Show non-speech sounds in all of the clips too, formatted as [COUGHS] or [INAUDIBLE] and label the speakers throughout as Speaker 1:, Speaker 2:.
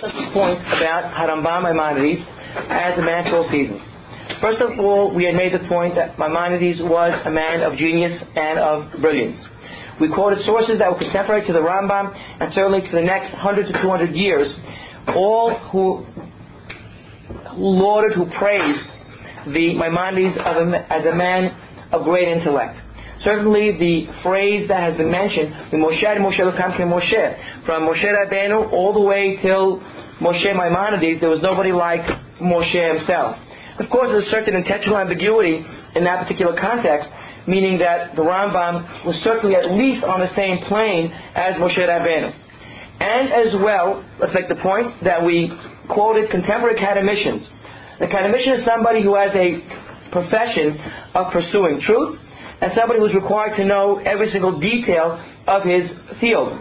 Speaker 1: some points about Harambam Maimonides as a man for all seasons. First of all, we had made the point that Maimonides was a man of genius and of brilliance. We quoted sources that were contemporary to the Rambam and certainly to the next 100 to 200 years, all who, who lauded, who praised the Maimonides a, as a man of great intellect. Certainly the phrase that has been mentioned, the Moshe Moshe Lokam Moshe, from Moshe Rabbeinu all the way till Moshe Maimonides, there was nobody like Moshe himself. Of course, there's a certain intentional ambiguity in that particular context, meaning that the Rambam was certainly at least on the same plane as Moshe Rabbeinu. And as well, let's make the point that we quoted contemporary academicians. The academician is somebody who has a profession of pursuing truth, and somebody who's required to know every single detail of his field.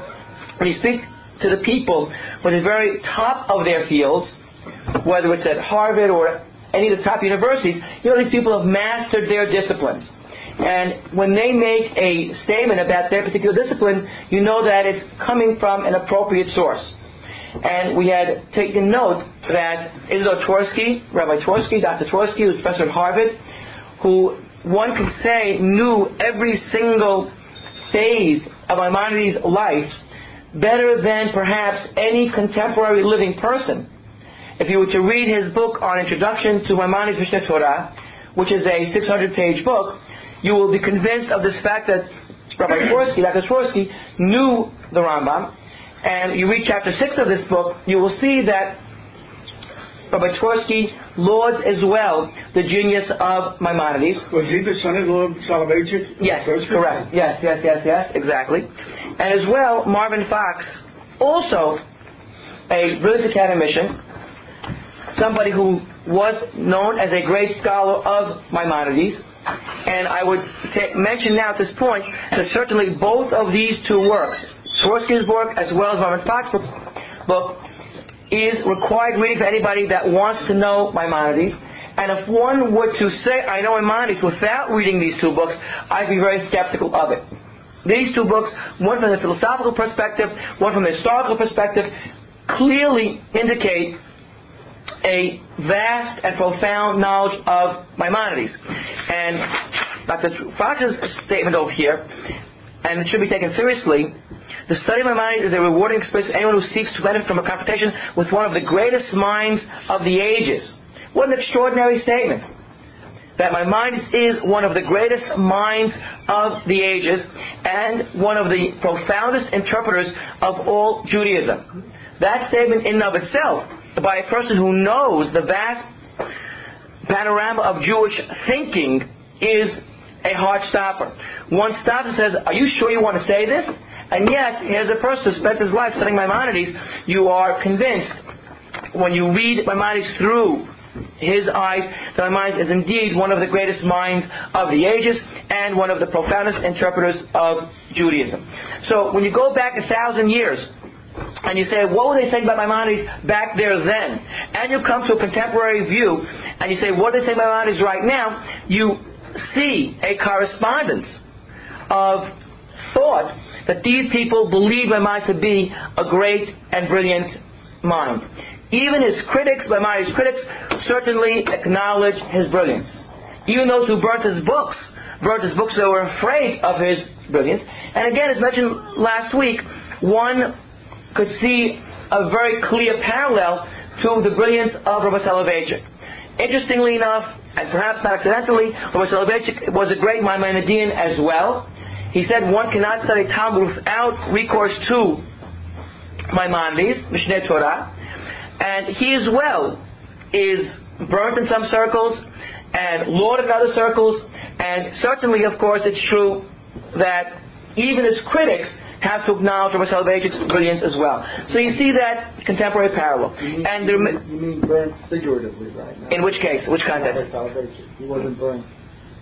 Speaker 1: When you speak to the people from the very top of their fields, whether it's at Harvard or any of the top universities, you know these people have mastered their disciplines. And when they make a statement about their particular discipline, you know that it's coming from an appropriate source. And we had taken note that Isidore Twersky, Rabbi Twersky, Dr. Twersky, who's a professor at Harvard, who one could say knew every single phase of Maimonides' life better than perhaps any contemporary living person. If you were to read his book on Introduction to Maimonides Mishneh Torah, which is a 600-page book, you will be convinced of this fact that Rabbi [COUGHS] Twersky, Dr. Twersky, knew the Rambam. And you read chapter 6 of this book, you will see that Twersky lauds as well the genius of Maimonides.
Speaker 2: Was he the son-in-law of Soloveitchik?
Speaker 1: Yes, correct. Yes, yes, yes, yes, exactly. And as well, Marvin Fox, also a brilliant academician, somebody who was known as a great scholar of Maimonides, and I would t- mention now at this point that certainly both of these two works, book as well as Marvin Fox's book, is required reading for anybody that wants to know Maimonides. And if one were to say, I know Maimonides, without reading these two books, I'd be very skeptical of it. These two books, one from the philosophical perspective, one from the historical perspective, clearly indicate a vast and profound knowledge of Maimonides. And Dr. Fox's statement over here, and it should be taken seriously, the study of Maimonides is a rewarding experience for anyone who seeks to benefit from a confrontation with one of the greatest minds of the ages. What an extraordinary statement. That Maimonides is one of the greatest minds of the ages and one of the profoundest interpreters of all Judaism. That statement in and of itself by a person who knows the vast panorama of Jewish thinking is a heart stopper. One stops and says, Are you sure you want to say this? And yet, as a person who spent his life studying Maimonides, you are convinced when you read Maimonides through his eyes that Maimonides is indeed one of the greatest minds of the ages and one of the profoundest interpreters of Judaism. So when you go back a thousand years, and you say, what were they saying about Maimonides back there then? And you come to a contemporary view, and you say, what are they saying about Maimonides right now? You see a correspondence of thought that these people believe Maimonides to be a great and brilliant mind. Even his critics, Maimonides' critics, certainly acknowledge his brilliance. Even those who burnt his books, burnt his books, they were afraid of his brilliance. And again, as mentioned last week, one could see a very clear parallel to the brilliance of Rabbi Soloveitchik. Interestingly enough, and perhaps not accidentally, Rabbi Soloveitchik was a great Maimonidean as well. He said one cannot study Talmud without recourse to Maimonides, Mishneh Torah, and he as well is burnt in some circles and lauded in other circles, and certainly, of course, it's true that even his critics have to acknowledge Rabbi Soloveitchik's brilliance as well. So you see that contemporary parallel.
Speaker 2: You mean,
Speaker 1: and there,
Speaker 2: you mean burnt figuratively right now?
Speaker 1: in which case, which context?
Speaker 2: He wasn't burnt.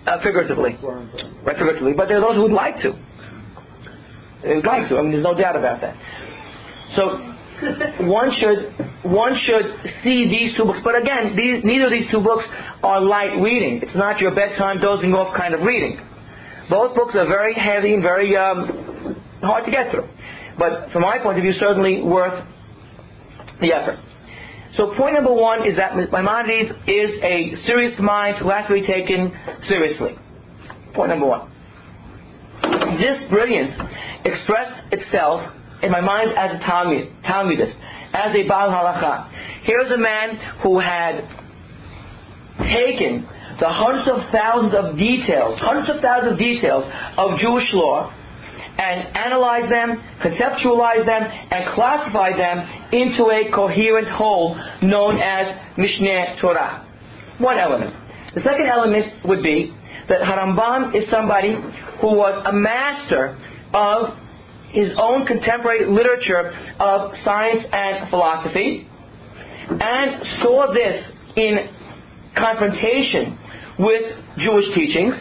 Speaker 1: Uh, figuratively,
Speaker 2: burnt.
Speaker 1: right? Figuratively, but there are those who would like to. They would like to. I mean, there's no doubt about that. So [LAUGHS] one should one should see these two books. But again, these, neither of these two books are light reading. It's not your bedtime dozing off kind of reading. Both books are very heavy and very um, hard to get through. But from my point of view, certainly worth the effort. So point number one is that Maimonides is a serious mind who has to be taken seriously. Point number one. This brilliance expressed itself in my mind as a Talmud, Talmudist, as a Baal Halacha. Here's a man who had taken the hundreds of thousands of details, hundreds of thousands of details of Jewish law and analyze them, conceptualize them, and classify them into a coherent whole known as Mishneh Torah. One element. The second element would be that Harambam is somebody who was a master of his own contemporary literature of science and philosophy and saw this in confrontation with Jewish teachings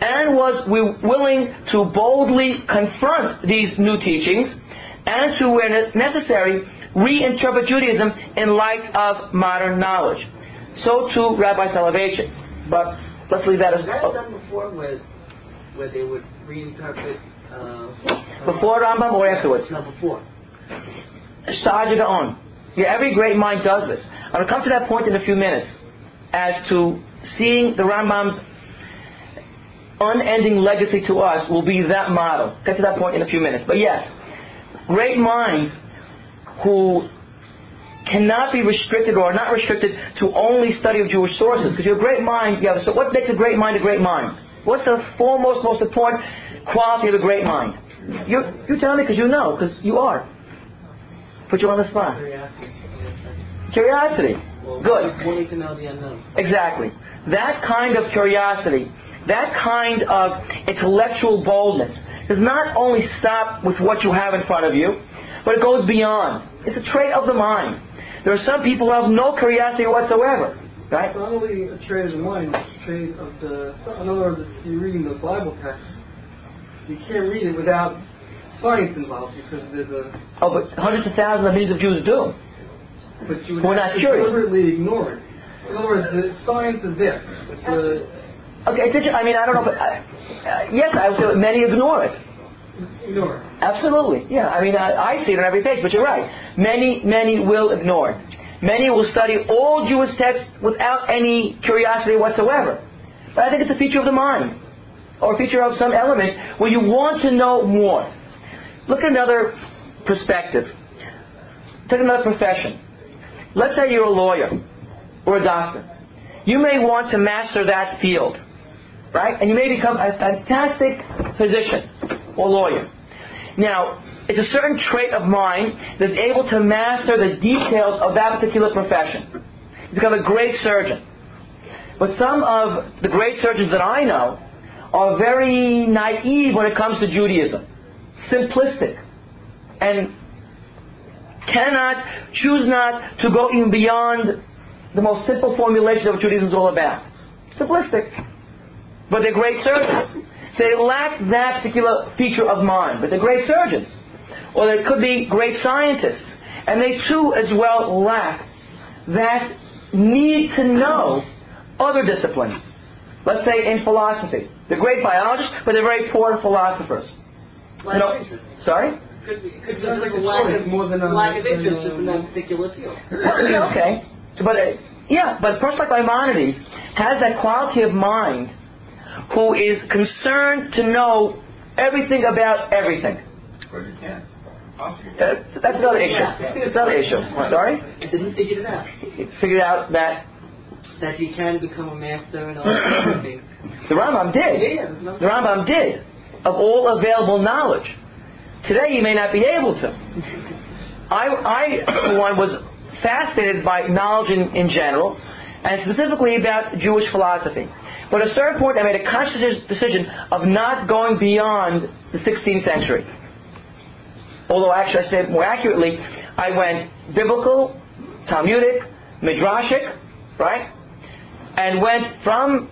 Speaker 1: and was we willing to boldly confront these new teachings and to, where necessary, reinterpret Judaism in light of modern knowledge. So too Rabbi Soloveitchik. But let's leave that as...
Speaker 3: That done before where, where they would reinterpret... Uh,
Speaker 1: before Rambam or afterwards?
Speaker 3: No, before.
Speaker 1: Saadia Gaon. Yeah, every great mind does this. I'll come to that point in a few minutes as to seeing the Rambam's unending legacy to us will be that model. Get to that point in a few minutes. But yes, great minds who cannot be restricted or are not restricted to only study of Jewish sources. Because you're a great mind, you have so what makes a great mind a great mind? What's the foremost, most important quality of a great mind? You, you tell me because you know, because you are. Put you on the spot.
Speaker 3: Curiosity.
Speaker 1: Curiosity.
Speaker 3: Well,
Speaker 1: Good.
Speaker 3: Wanting to know the unknown.
Speaker 1: Exactly. That kind of curiosity, that kind of intellectual boldness does not only stop with what you have in front of you, but it goes beyond. It's a trait of the mind. There are some people who have no curiosity whatsoever. Right?
Speaker 2: It's not only a trait of the mind, it's a trait of the. In other words, if you're reading the Bible text, you can't read it without science involved because there's a.
Speaker 1: Oh, but hundreds of thousands of millions of Jews do.
Speaker 2: But you would
Speaker 1: We're not curious.
Speaker 2: deliberately ignore it. In other words, the science is there. It's the
Speaker 1: Okay, did you, I mean, I don't know, but I, uh, yes, I would say many ignore it.
Speaker 2: ignore.
Speaker 1: Absolutely, yeah. I mean, I, I see it on every page, but you're right. Many, many will ignore it. Many will study all Jewish texts without any curiosity whatsoever. But I think it's a feature of the mind, or a feature of some element where you want to know more. Look at another perspective. Take another profession. Let's say you're a lawyer or a doctor. You may want to master that field, right? And you may become a fantastic physician or lawyer. Now, it's a certain trait of mind that's able to master the details of that particular profession. You become a great surgeon. But some of the great surgeons that I know are very naive when it comes to Judaism, simplistic, and cannot, choose not to go even beyond the most simple formulation of what Judaism is all about. Simplistic. But they're great surgeons. They lack that particular feature of mind, but they're great surgeons. Or they could be great scientists. And they too as well lack that need to know other disciplines. Let's say in philosophy. They're great biologists, but they're very poor philosophers.
Speaker 3: Lack
Speaker 1: You know- Sorry?
Speaker 3: Could be, could be
Speaker 2: like
Speaker 3: a
Speaker 2: a
Speaker 3: lack of,
Speaker 2: more than a-
Speaker 3: lack of interest in that particular field.
Speaker 1: yeah, [COUGHS] okay. But uh, yeah, but a person like Maimonides has that quality of mind who is concerned to know everything about everything.
Speaker 4: But you can't.
Speaker 1: That's another issue. It's another issue. Sorry?
Speaker 3: And then he figured it out.
Speaker 1: He figured out that
Speaker 3: That you can become a master and all those [COUGHS] things.
Speaker 1: the Rambam did.
Speaker 3: Yeah, there's no-
Speaker 1: The Rambam did of all available knowledge. Today you may not be able to. [LAUGHS] I, I for one, was fascinated by knowledge in, in general, and specifically about Jewish philosophy. But at a certain point, I made a conscious decision of not going beyond the 16th century. Although, actually, I say more accurately, I went biblical, Talmudic, Midrashic, right? And went from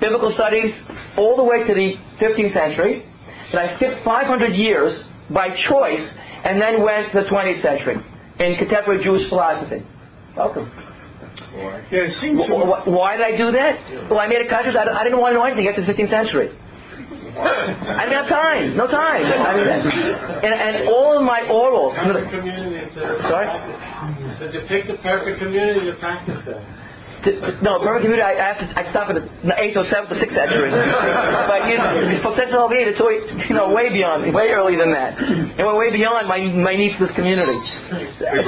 Speaker 1: biblical studies all the way to the 15th century. And I skipped 500 years by choice and then went to the 20th century in contemporary Jewish philosophy. Welcome.
Speaker 4: Boy.
Speaker 2: Yeah, it seems
Speaker 1: Wh- wh- Why did I do that? Well, I made a conscious. I I didn't want to know anything after the 15th century. I didn't have time. No time. I mean, and, and all of my orals. Sorry.
Speaker 5: So to pick the perfect community to practice that.
Speaker 1: To- to- no, perfect community. I, I have to. I stop at the eighth or oh seventh or sixth century. but you know, for Central Algeria, it's way, you know way beyond, way earlier than that, and way beyond my my need for this community.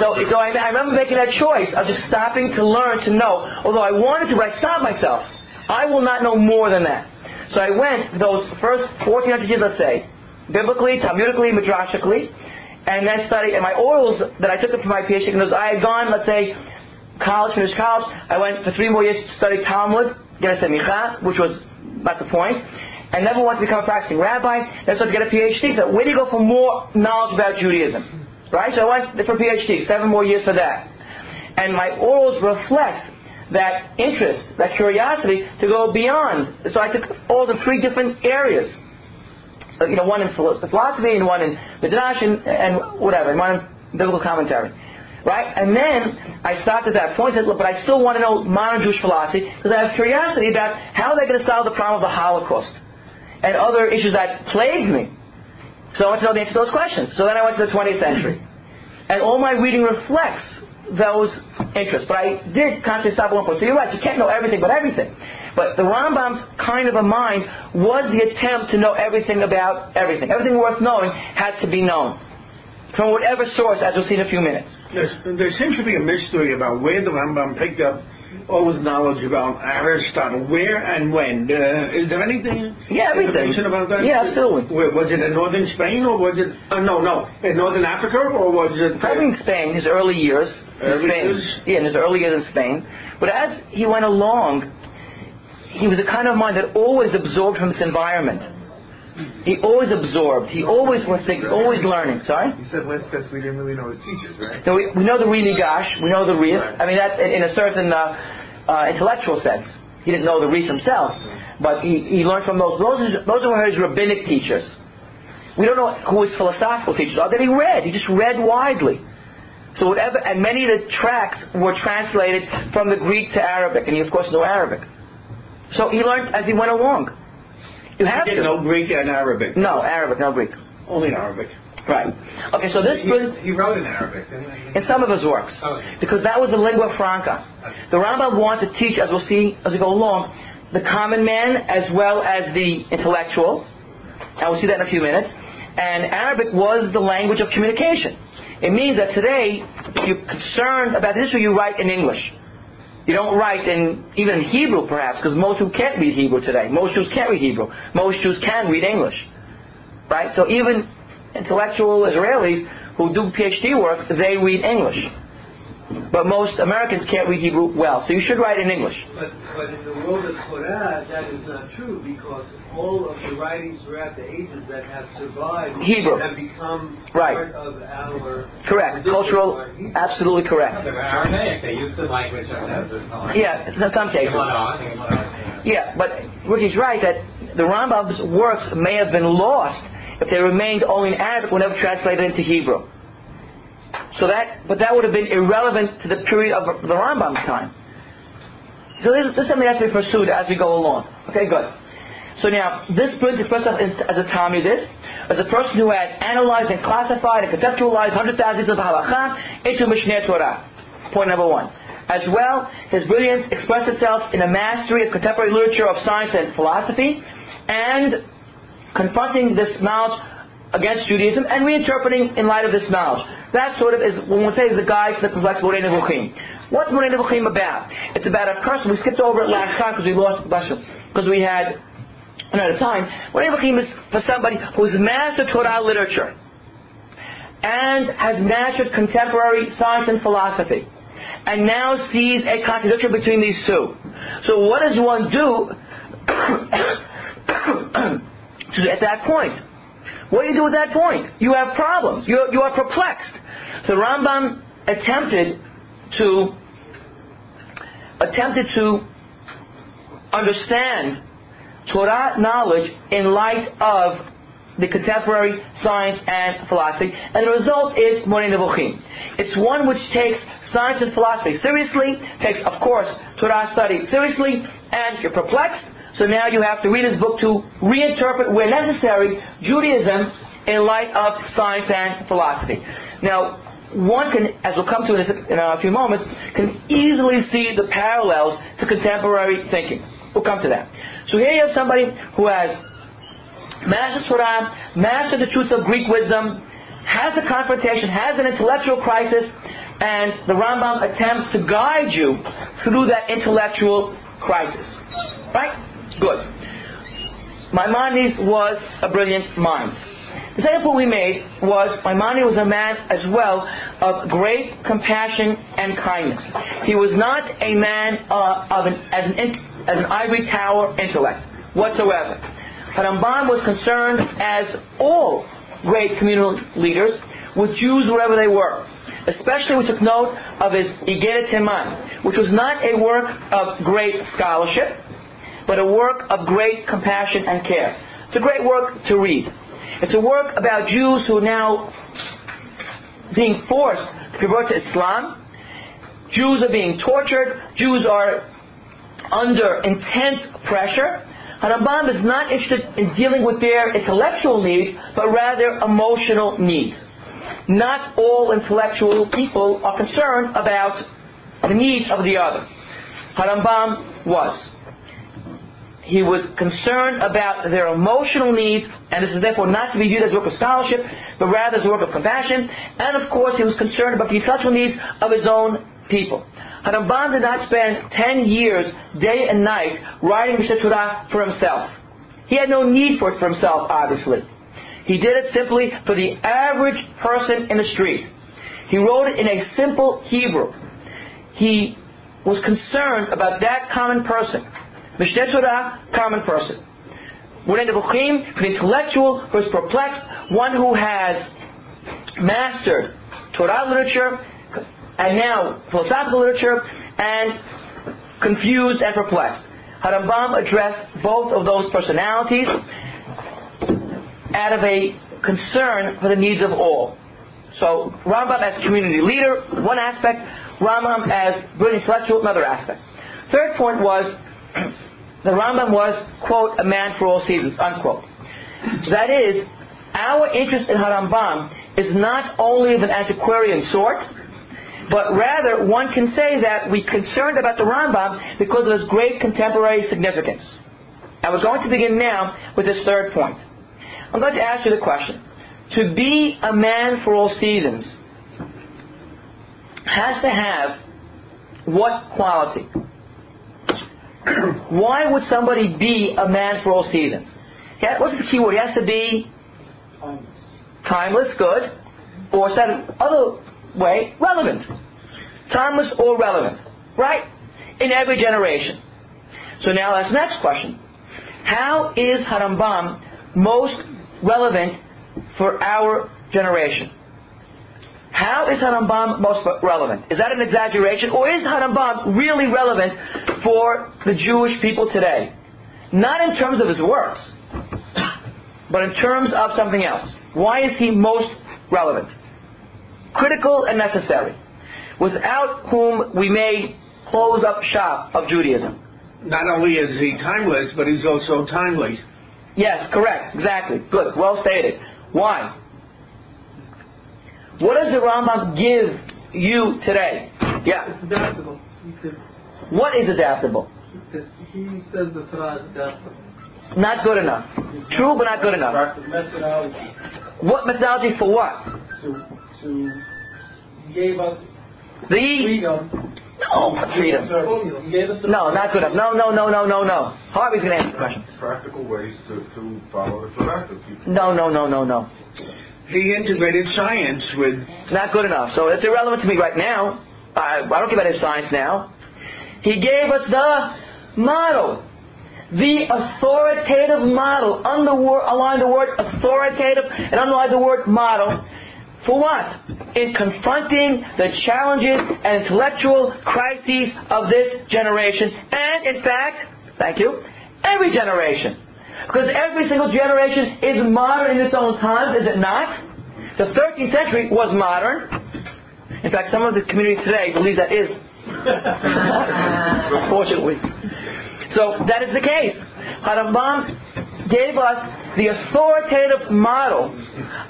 Speaker 1: So, so I, I remember making that choice of just stopping to learn to know. Although I wanted to, but I stopped myself. I will not know more than that. So I went those first 1400 years, let's say, biblically, Talmudically, Midrashically, and then studied. And my orals that I took for my PhD, because I had gone, let's say, college, finished college. I went for three more years to study Talmud, get a semicha, which was not the point. and never wanted to become a practicing rabbi. Then started to get a PhD. So where do you go for more knowledge about Judaism? Right? So I went for PhD, seven more years for that. And my orals reflect that interest, that curiosity to go beyond. So I took all the three different areas. So, you know, one in philosophy and one in midrash and, and whatever, and one in biblical commentary. Right? And then I stopped at that point and said, look, but I still want to know modern Jewish philosophy because I have curiosity about how they're going to solve the problem of the Holocaust and other issues that plagued me. So I want to know the answer to those questions. So then I went to the 20th century. And all my reading reflects those interests. But I did consciously stop at one point. So you're right, you can't know everything but everything. But the Rambam's kind of a mind was the attempt to know everything about everything. Everything worth knowing had to be known. From whatever source, as we'll see in a few minutes.
Speaker 6: There's, there seems to be a mystery about where the Rambam picked up all his knowledge about Aristotle. Where and when? Uh, is there anything?
Speaker 1: Yeah, everything.
Speaker 6: Information about that?
Speaker 1: Yeah, absolutely.
Speaker 6: Where, was it in northern Spain or was it? Uh, no, no, in northern Africa or was it?
Speaker 1: Probably in Spain, his early years.
Speaker 6: Early
Speaker 1: Spain.
Speaker 6: years?
Speaker 1: Yeah, in his early years in Spain. But as he went along, he was a kind of mind that always absorbed from its environment. He always absorbed. He always was thinking, always learning. Sorry?
Speaker 7: You said when because we didn't really know the teachers, right?
Speaker 1: So we, we know the Ri Migash, we know the Rif. I mean, that's in, in a certain uh, uh, intellectual sense. He didn't know the Rif himself, but he, he learned from those. Those, those were his rabbinic teachers. We don't know who his philosophical teachers are. That he read. He just read widely. So whatever, and many of the tracts were translated from the Greek to Arabic, and he of course knew Arabic. So he learned as he went along. You have to.
Speaker 6: know Greek and Arabic.
Speaker 1: No, Arabic, no Greek.
Speaker 6: Only Arabic.
Speaker 1: Right. Okay, so this
Speaker 7: He, he wrote in Arabic, didn't he?
Speaker 1: in some of his works.
Speaker 7: Oh, okay.
Speaker 1: Because that was the lingua franca. The Rambam wanted to teach, as we'll see as we go along, the common man as well as the intellectual. And we'll see that in a few minutes. And Arabic was the language of communication. It means that today, if you're concerned about this issue, you write in English. You don't write in, even Hebrew perhaps, because most Jews can't read Hebrew today. Most Jews can't read Hebrew. Most Jews can read English. Right? So even intellectual Israelis who do PhD work, they read English. But most Americans can't read Hebrew well, so you should write in English.
Speaker 3: But, but in the world of Torah, that is not true because all of the writings throughout the ages that have survived
Speaker 1: Hebrew.
Speaker 3: have become
Speaker 1: Right.
Speaker 3: part of our
Speaker 1: Correct. Cultural,
Speaker 3: our
Speaker 1: absolutely correct.
Speaker 5: They Aramaic. They used the language of the time.
Speaker 1: Yeah, in some
Speaker 5: They
Speaker 1: cases.
Speaker 5: went on. They went on.
Speaker 1: Yeah, but Ricky's right that the Rambam's works may have been lost if they remained only in Arabic were never translated into Hebrew. So that, but that would have been irrelevant to the period of the Rambam's time. So this, this is something that has to be pursued as we go along. Okay, good. So now, this brings the person as a Talmudist, as a person who had analyzed and classified and conceptualized hundred thousands of halakha into Mishneh Torah. Point number one. As well, his brilliance expressed itself in a mastery of contemporary literature of science and philosophy, and confronting this knowledge against Judaism and reinterpreting in light of this knowledge. That sort of is, when we say, is the guide to the perplexed. What's Moreh Nevuchim about? It's about a person, we skipped over it last time because we lost, because we had another time. Nevuchim is for somebody who's mastered Torah literature and has mastered contemporary science and philosophy and now sees a contradiction between these two. So what does one do [COUGHS] at that point? What do you do at that point? You have problems. You, you are perplexed. So Rambam attempted to attempted to understand Torah knowledge in light of the contemporary science and philosophy, and the result is Moreh Nevuchim. It's one which takes science and philosophy seriously, takes, of course, Torah study seriously, and you're perplexed, so now you have to read his book to reinterpret, where necessary, Judaism in light of science and philosophy. Now, one can, as we'll come to in a, few moments, can easily see the parallels to contemporary thinking. We'll come to that. So here you have somebody who has mastered Torah, mastered the truths of Greek wisdom, has a confrontation, has an intellectual crisis, and the Rambam attempts to guide you through that intellectual crisis. Right? Good. Maimonides was a brilliant mind. The second point we made was Maimonides was a man as well of great compassion and kindness. He was not a man uh, of an, as, an, as an ivory tower intellect whatsoever. Rambam was concerned, as all great communal leaders, with Jews wherever they were. Especially we took note of his Igeret Teman, which was not a work of great scholarship, but a work of great compassion and care. It's a great work to read. It's a work about Jews who are now being forced to convert to Islam. Jews are being tortured. Jews are under intense pressure. Rambam is not interested in dealing with their intellectual needs, but rather emotional needs. Not all intellectual people are concerned about the needs of the other. Harambam was he was concerned about their emotional needs, and this is therefore not to be viewed as a work of scholarship, but rather as a work of compassion. And of course, he was concerned about the intellectual needs of his own people. Harambam did not spend 10 years, day and night, writing Mishneh Torah for himself. He had no need for it for himself, obviously. He did it simply for the average person in the street. He wrote it in a simple Hebrew. He was concerned about that common person Mishneh Torah, common person. When the Nevuchim, an intellectual who is perplexed, one who has mastered Torah literature and now philosophical literature and confused and perplexed. Harambam addressed both of those personalities out of a concern for the needs of all. So Rambam as community leader, one aspect, Rambam as brilliant intellectual, another aspect. Third point was the Rambam was, quote, a man for all seasons, unquote. That is, our interest in Harambam is not only of an antiquarian sort, but rather one can say that we're concerned about the Rambam because of his great contemporary significance. And we're going to begin now with this third point. I'm going to ask you the question. To be a man for all seasons has to have what quality? [CLEARS THROAT] Why would somebody be a man for all seasons? Yeah, What's the key word? He has to be timeless, timeless good, or said other way, relevant. Timeless or relevant. Right? In every generation. So now that's the next question. How is Harambam most relevant for our generation? How is Harambam most relevant? Is that an exaggeration? Or is Harambam really relevant for the Jewish people today? Not in terms of his works, but in terms of something else. Why is he most relevant? Critical and necessary. Without whom we may close up shop of Judaism.
Speaker 6: Not only is he timeless, but he's also timely.
Speaker 1: Yes, correct. Exactly. Good. Well stated. Why? What does the Rambam give you today? Yeah.
Speaker 2: It's adaptable.
Speaker 1: What is adaptable?
Speaker 2: He says the Torah is adaptable.
Speaker 1: Not good enough. True, but not good enough.
Speaker 3: Methodology.
Speaker 1: What methodology for what?
Speaker 3: To, to, gave us
Speaker 1: The
Speaker 3: freedom.
Speaker 1: no freedom.
Speaker 3: He gave us the
Speaker 1: No, not good enough. No, no, no, no, no, no. Harvey's going to answer the question.
Speaker 4: Practical ways to, to follow the Torah
Speaker 1: No, no, no, no, no.
Speaker 6: He integrated science with.
Speaker 1: Not good enough. So it's irrelevant to me right now. I, I don't care about his science now. He gave us the model. The authoritative model. Underline the word authoritative and underline the word model. For what? In confronting the challenges and intellectual crises of this generation. And in fact, thank you, every generation. Because every single generation is modern in its own times, is it not? The 13th century was modern. In fact, some of the community today believes that is [LAUGHS] unfortunately. So that is the case. Harambam gave us the authoritative model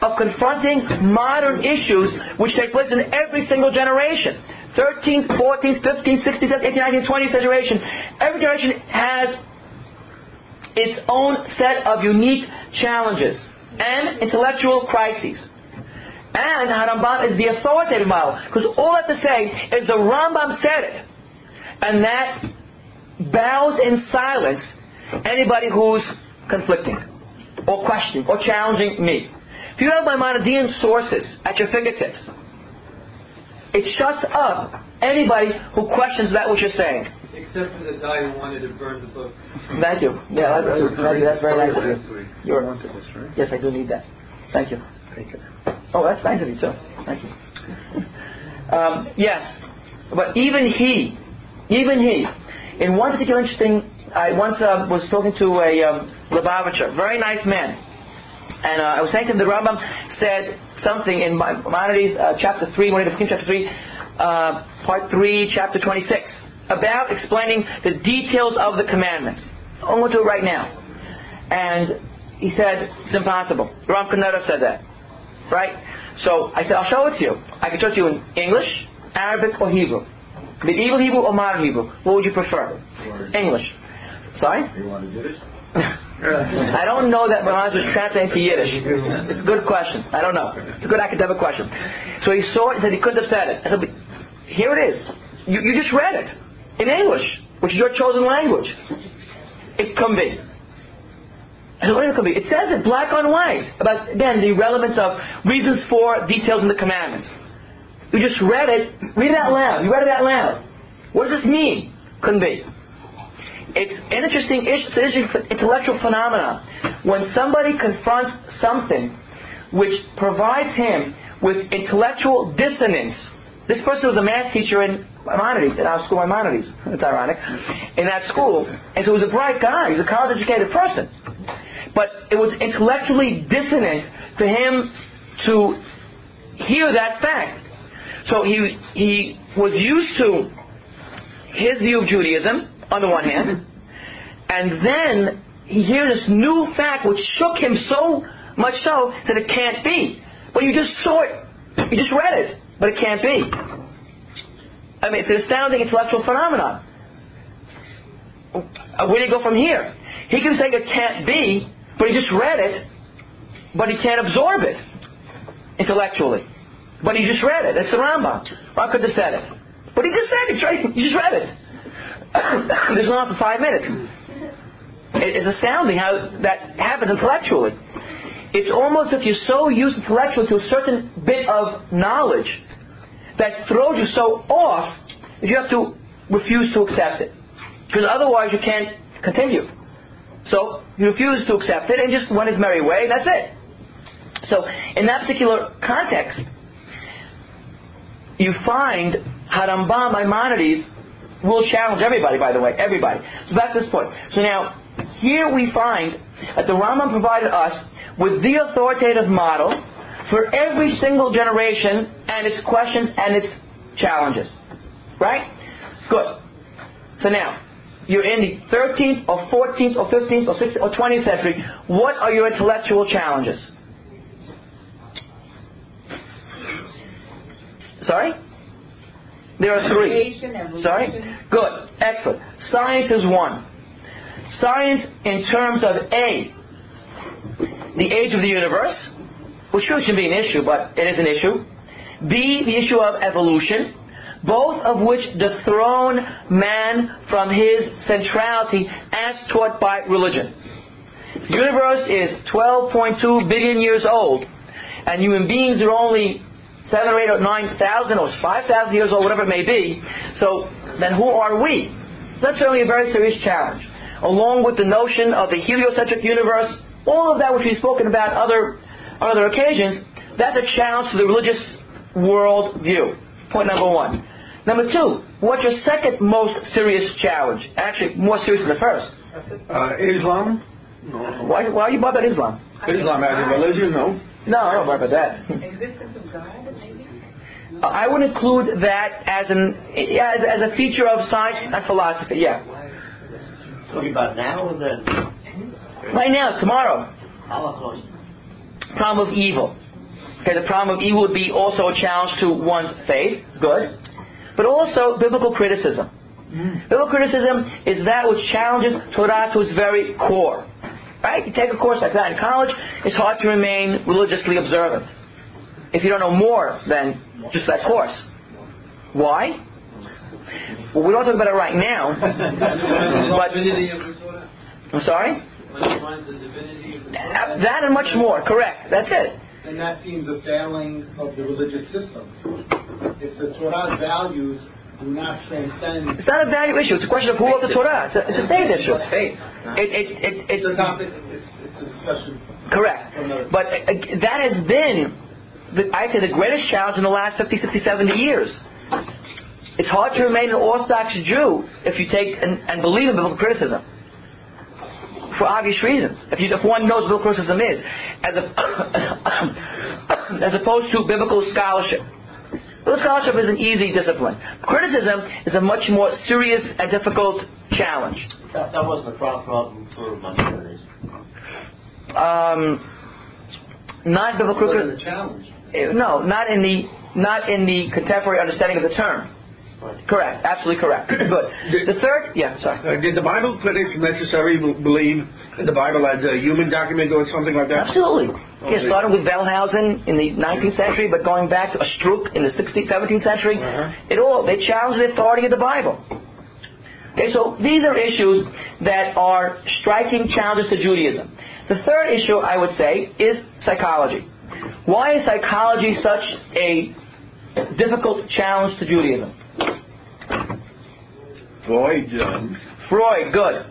Speaker 1: of confronting modern issues which take place in every single generation. 13th, 14th, 15th, 16th, 17th, 18th, 19th, 20th generation. Every generation has its own set of unique challenges and intellectual crises. And Harambam is the authoritative model. Because all I have to say is the Rambam said it. And that bows in silence anybody who's conflicting or questioning or challenging me. If you have Maimonidean sources at your fingertips, it shuts up anybody who questions that which you're saying.
Speaker 3: Except for the guy who wanted to burn the book.
Speaker 1: Thank you. Yeah, that's, thank you. that's very nice of you. You're, yes, I do need that. Thank you. Thank you. Oh, that's nice of you too. Thank you. [LAUGHS] Um, yes, but even he, even he, in one particular interesting, I once uh, was talking to a um, Lubavitcher, very nice man, and uh, I was saying to him the Rambam said something in Maimonides uh, chapter three, when he chapter three, uh, part three, chapter twenty-six, about explaining the details of the commandments. I'm going to do it right now, and he said it's impossible. Ram Kaneda said that, right? So I said I'll show it to you. I can show it to you in English, Arabic, or Hebrew. Medieval Hebrew or modern Hebrew? What would you prefer? English. Sorry?
Speaker 4: You want to do this? [LAUGHS]
Speaker 1: I don't know that Maharaj was translating to Yiddish. It's a good question. I don't know. It's a good academic question. So he saw it and said he couldn't have said it. I said, "But here it is. You, you just read it in English, which is your chosen language. It can be. It says it black on white about, again, the relevance of reasons for details in the commandments. You just read it. Read it out loud. You read it out loud. What does this mean? Couldn't be. It's an interesting, it's an interesting intellectual phenomenon. When somebody confronts something which provides him with intellectual dissonance, this person was a math teacher in Maimonides, in our school Maimonides. It's ironic. In that school. And so he was a bright guy. He was a college educated person. But it was intellectually dissonant to him to hear that fact. So he, he was used to his view of Judaism, on the one hand, and then he hears this new fact which shook him so much so that it can't be. But you just saw it, you just read it, but it can't be. I mean, it's an astounding intellectual phenomenon. Uh, Where do you go from here? He can say it can't be, but he just read it, but he can't absorb it intellectually. But he just read it. It's the Rambam. Ram could have said it. But he just said it? You just read it. [COUGHS] Went on for five minutes. It's astounding how that happens intellectually. It's almost if you're so used intellectually to a certain bit of knowledge that throws you so off that you have to refuse to accept it. Because otherwise you can't continue. So you refuse to accept it and just went his merry way, that's it. So in that particular context, you find Harambam Maimonides will challenge everybody, by the way, everybody. So that's this point. So now, here we find that the Rambam provided us with the authoritative model for every single generation and its questions and its challenges. Right? Good. So now, you're in the 13th or 14th or 15th or 16th or 20th century. What are your intellectual challenges? Sorry? There are three. Sorry? Good. Excellent. Science is one. Science in terms of A, the age of the universe, which really shouldn't be an issue, but it is an issue. B, the issue of evolution, both of which dethrone man from his centrality as taught by religion. The universe is 12.2 billion years old, and human beings are only seven or eight or nine thousand or five thousand years old, whatever it may be. So then who are we? That's certainly a very serious challenge. Along with the notion of the heliocentric universe, all of that which we've spoken about other, on other occasions, that's a challenge to the religious world view. Point number one. Number two, what's your second most serious challenge? Actually, more serious than the first.
Speaker 6: Uh, Islam?
Speaker 1: Why, why are you bothered about Islam?
Speaker 6: Islam as a religion? No.
Speaker 1: No, I don't worry about that.
Speaker 8: Existence of God, maybe?
Speaker 1: I would include that as an as, as a feature of science and philosophy. Yeah.
Speaker 9: Talking about now or then?
Speaker 1: Right now, tomorrow.
Speaker 9: Holocaust.
Speaker 1: Problem of evil. Okay, the problem of evil would be also a challenge to one's faith. Good. But also biblical criticism. Mm. Biblical criticism is that which challenges Torah to its very core. Right? You take a course like that in college, it's hard to remain religiously observant if you don't know more than just that course. Why? Well, we don't talk about it right now. [LAUGHS] but
Speaker 3: divinity of the Torah.
Speaker 1: I'm sorry.
Speaker 3: When it finds the divinity of the Torah.
Speaker 1: That and much more. Correct. That's it.
Speaker 10: And that seems a failing of the religious system. If the Torah's values do not transcend
Speaker 1: It's not a value issue. It's a question of who wrote the Torah. It's a, it's a faith issue.
Speaker 5: Faith.
Speaker 1: It, it, it, it,
Speaker 10: the topic, it's, it's a discussion.
Speaker 1: correct. But uh, that has been, the, I'd say, the greatest challenge in the last 50, 60, 70 years. It's hard to remain an Orthodox Jew if you take and, and believe in biblical criticism. For obvious reasons. If, you, if one knows what biblical criticism is, as, a, [COUGHS] as opposed to biblical scholarship. Biblical scholarship is an easy discipline. Criticism is a much more serious and difficult challenge.
Speaker 9: That, that wasn't a problem for Maimonides.
Speaker 1: Um, not biblical criticism. Uh, No, not in the not in the contemporary understanding of the term. Correct. Absolutely correct. [COUGHS] Good. The third, yeah, sorry.
Speaker 6: Uh, did the Bible critics necessarily believe in the Bible as a human document or something like that?
Speaker 1: Absolutely. Yeah,
Speaker 6: Okay.
Speaker 1: starting with Wellhausen in the 19th century, but going back to a Stroop in the 16th, 17th century,
Speaker 6: Uh-huh.
Speaker 1: it all they challenged the authority of the Bible. Okay, so these are issues that are striking challenges to Judaism. The third issue, I would say, is psychology. Why is psychology such a difficult challenge to Judaism?
Speaker 6: Freud. Um,
Speaker 1: Freud, good.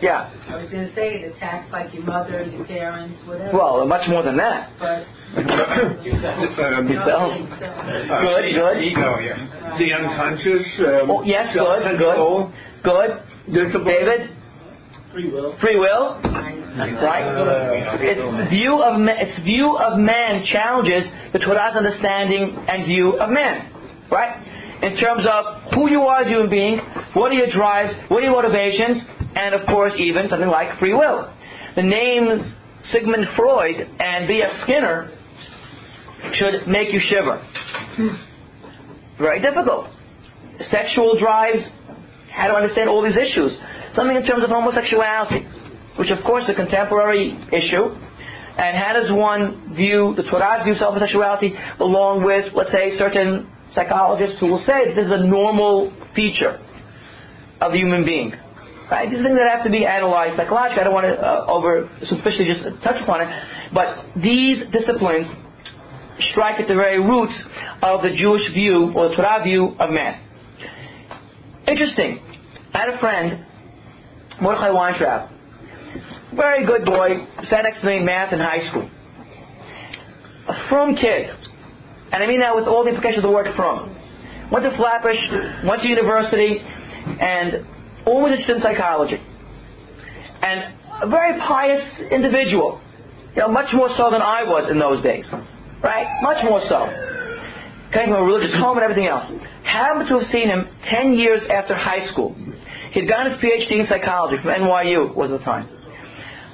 Speaker 1: Yeah.
Speaker 8: I was going to say it attacks like your mother, your parents, whatever.
Speaker 1: Well, much more than that.
Speaker 8: but
Speaker 6: um,
Speaker 1: Yourself.
Speaker 6: uh,
Speaker 1: Good, good.
Speaker 5: Ego here.
Speaker 6: the unconscious. Um,
Speaker 1: Oh, yes, good,
Speaker 6: self-control,
Speaker 1: Good.
Speaker 6: Discipline.
Speaker 1: David,
Speaker 10: Free will.
Speaker 1: free will. Right? Its view of ma- its view of man challenges the Torah's understanding and view of man. Right? In terms of who you are as a human being, what are your drives, what are your motivations, and of course even something like free will. The names Sigmund Freud and B.F. Skinner should make you shiver. Very difficult. Sexual drives, how to understand all these issues. Something in terms of homosexuality, which of course is a contemporary issue. And how does one view the Torah's view of homosexuality along with, let's say, certain psychologists who will say this is a normal feature of the human being. Right? These things that have to be analyzed psychologically. I don't want to uh, over superficially just touch upon it, but these disciplines strike at the very roots of the Jewish view or the Torah view of man. Interesting. I had a friend, Mordechai Weintraub, very good boy, sat next to me in math in high school. A frum kid. And I mean that with all the implications of the word frum. Went to Flatbush, went to university, and always interested in psychology. And a very pious individual. You know, much more so than I was in those days. Right? Much more so. Came from a religious home and everything else. Happened to have seen him 10 years after high school. He'd gotten his PhD in psychology from NYU was the time.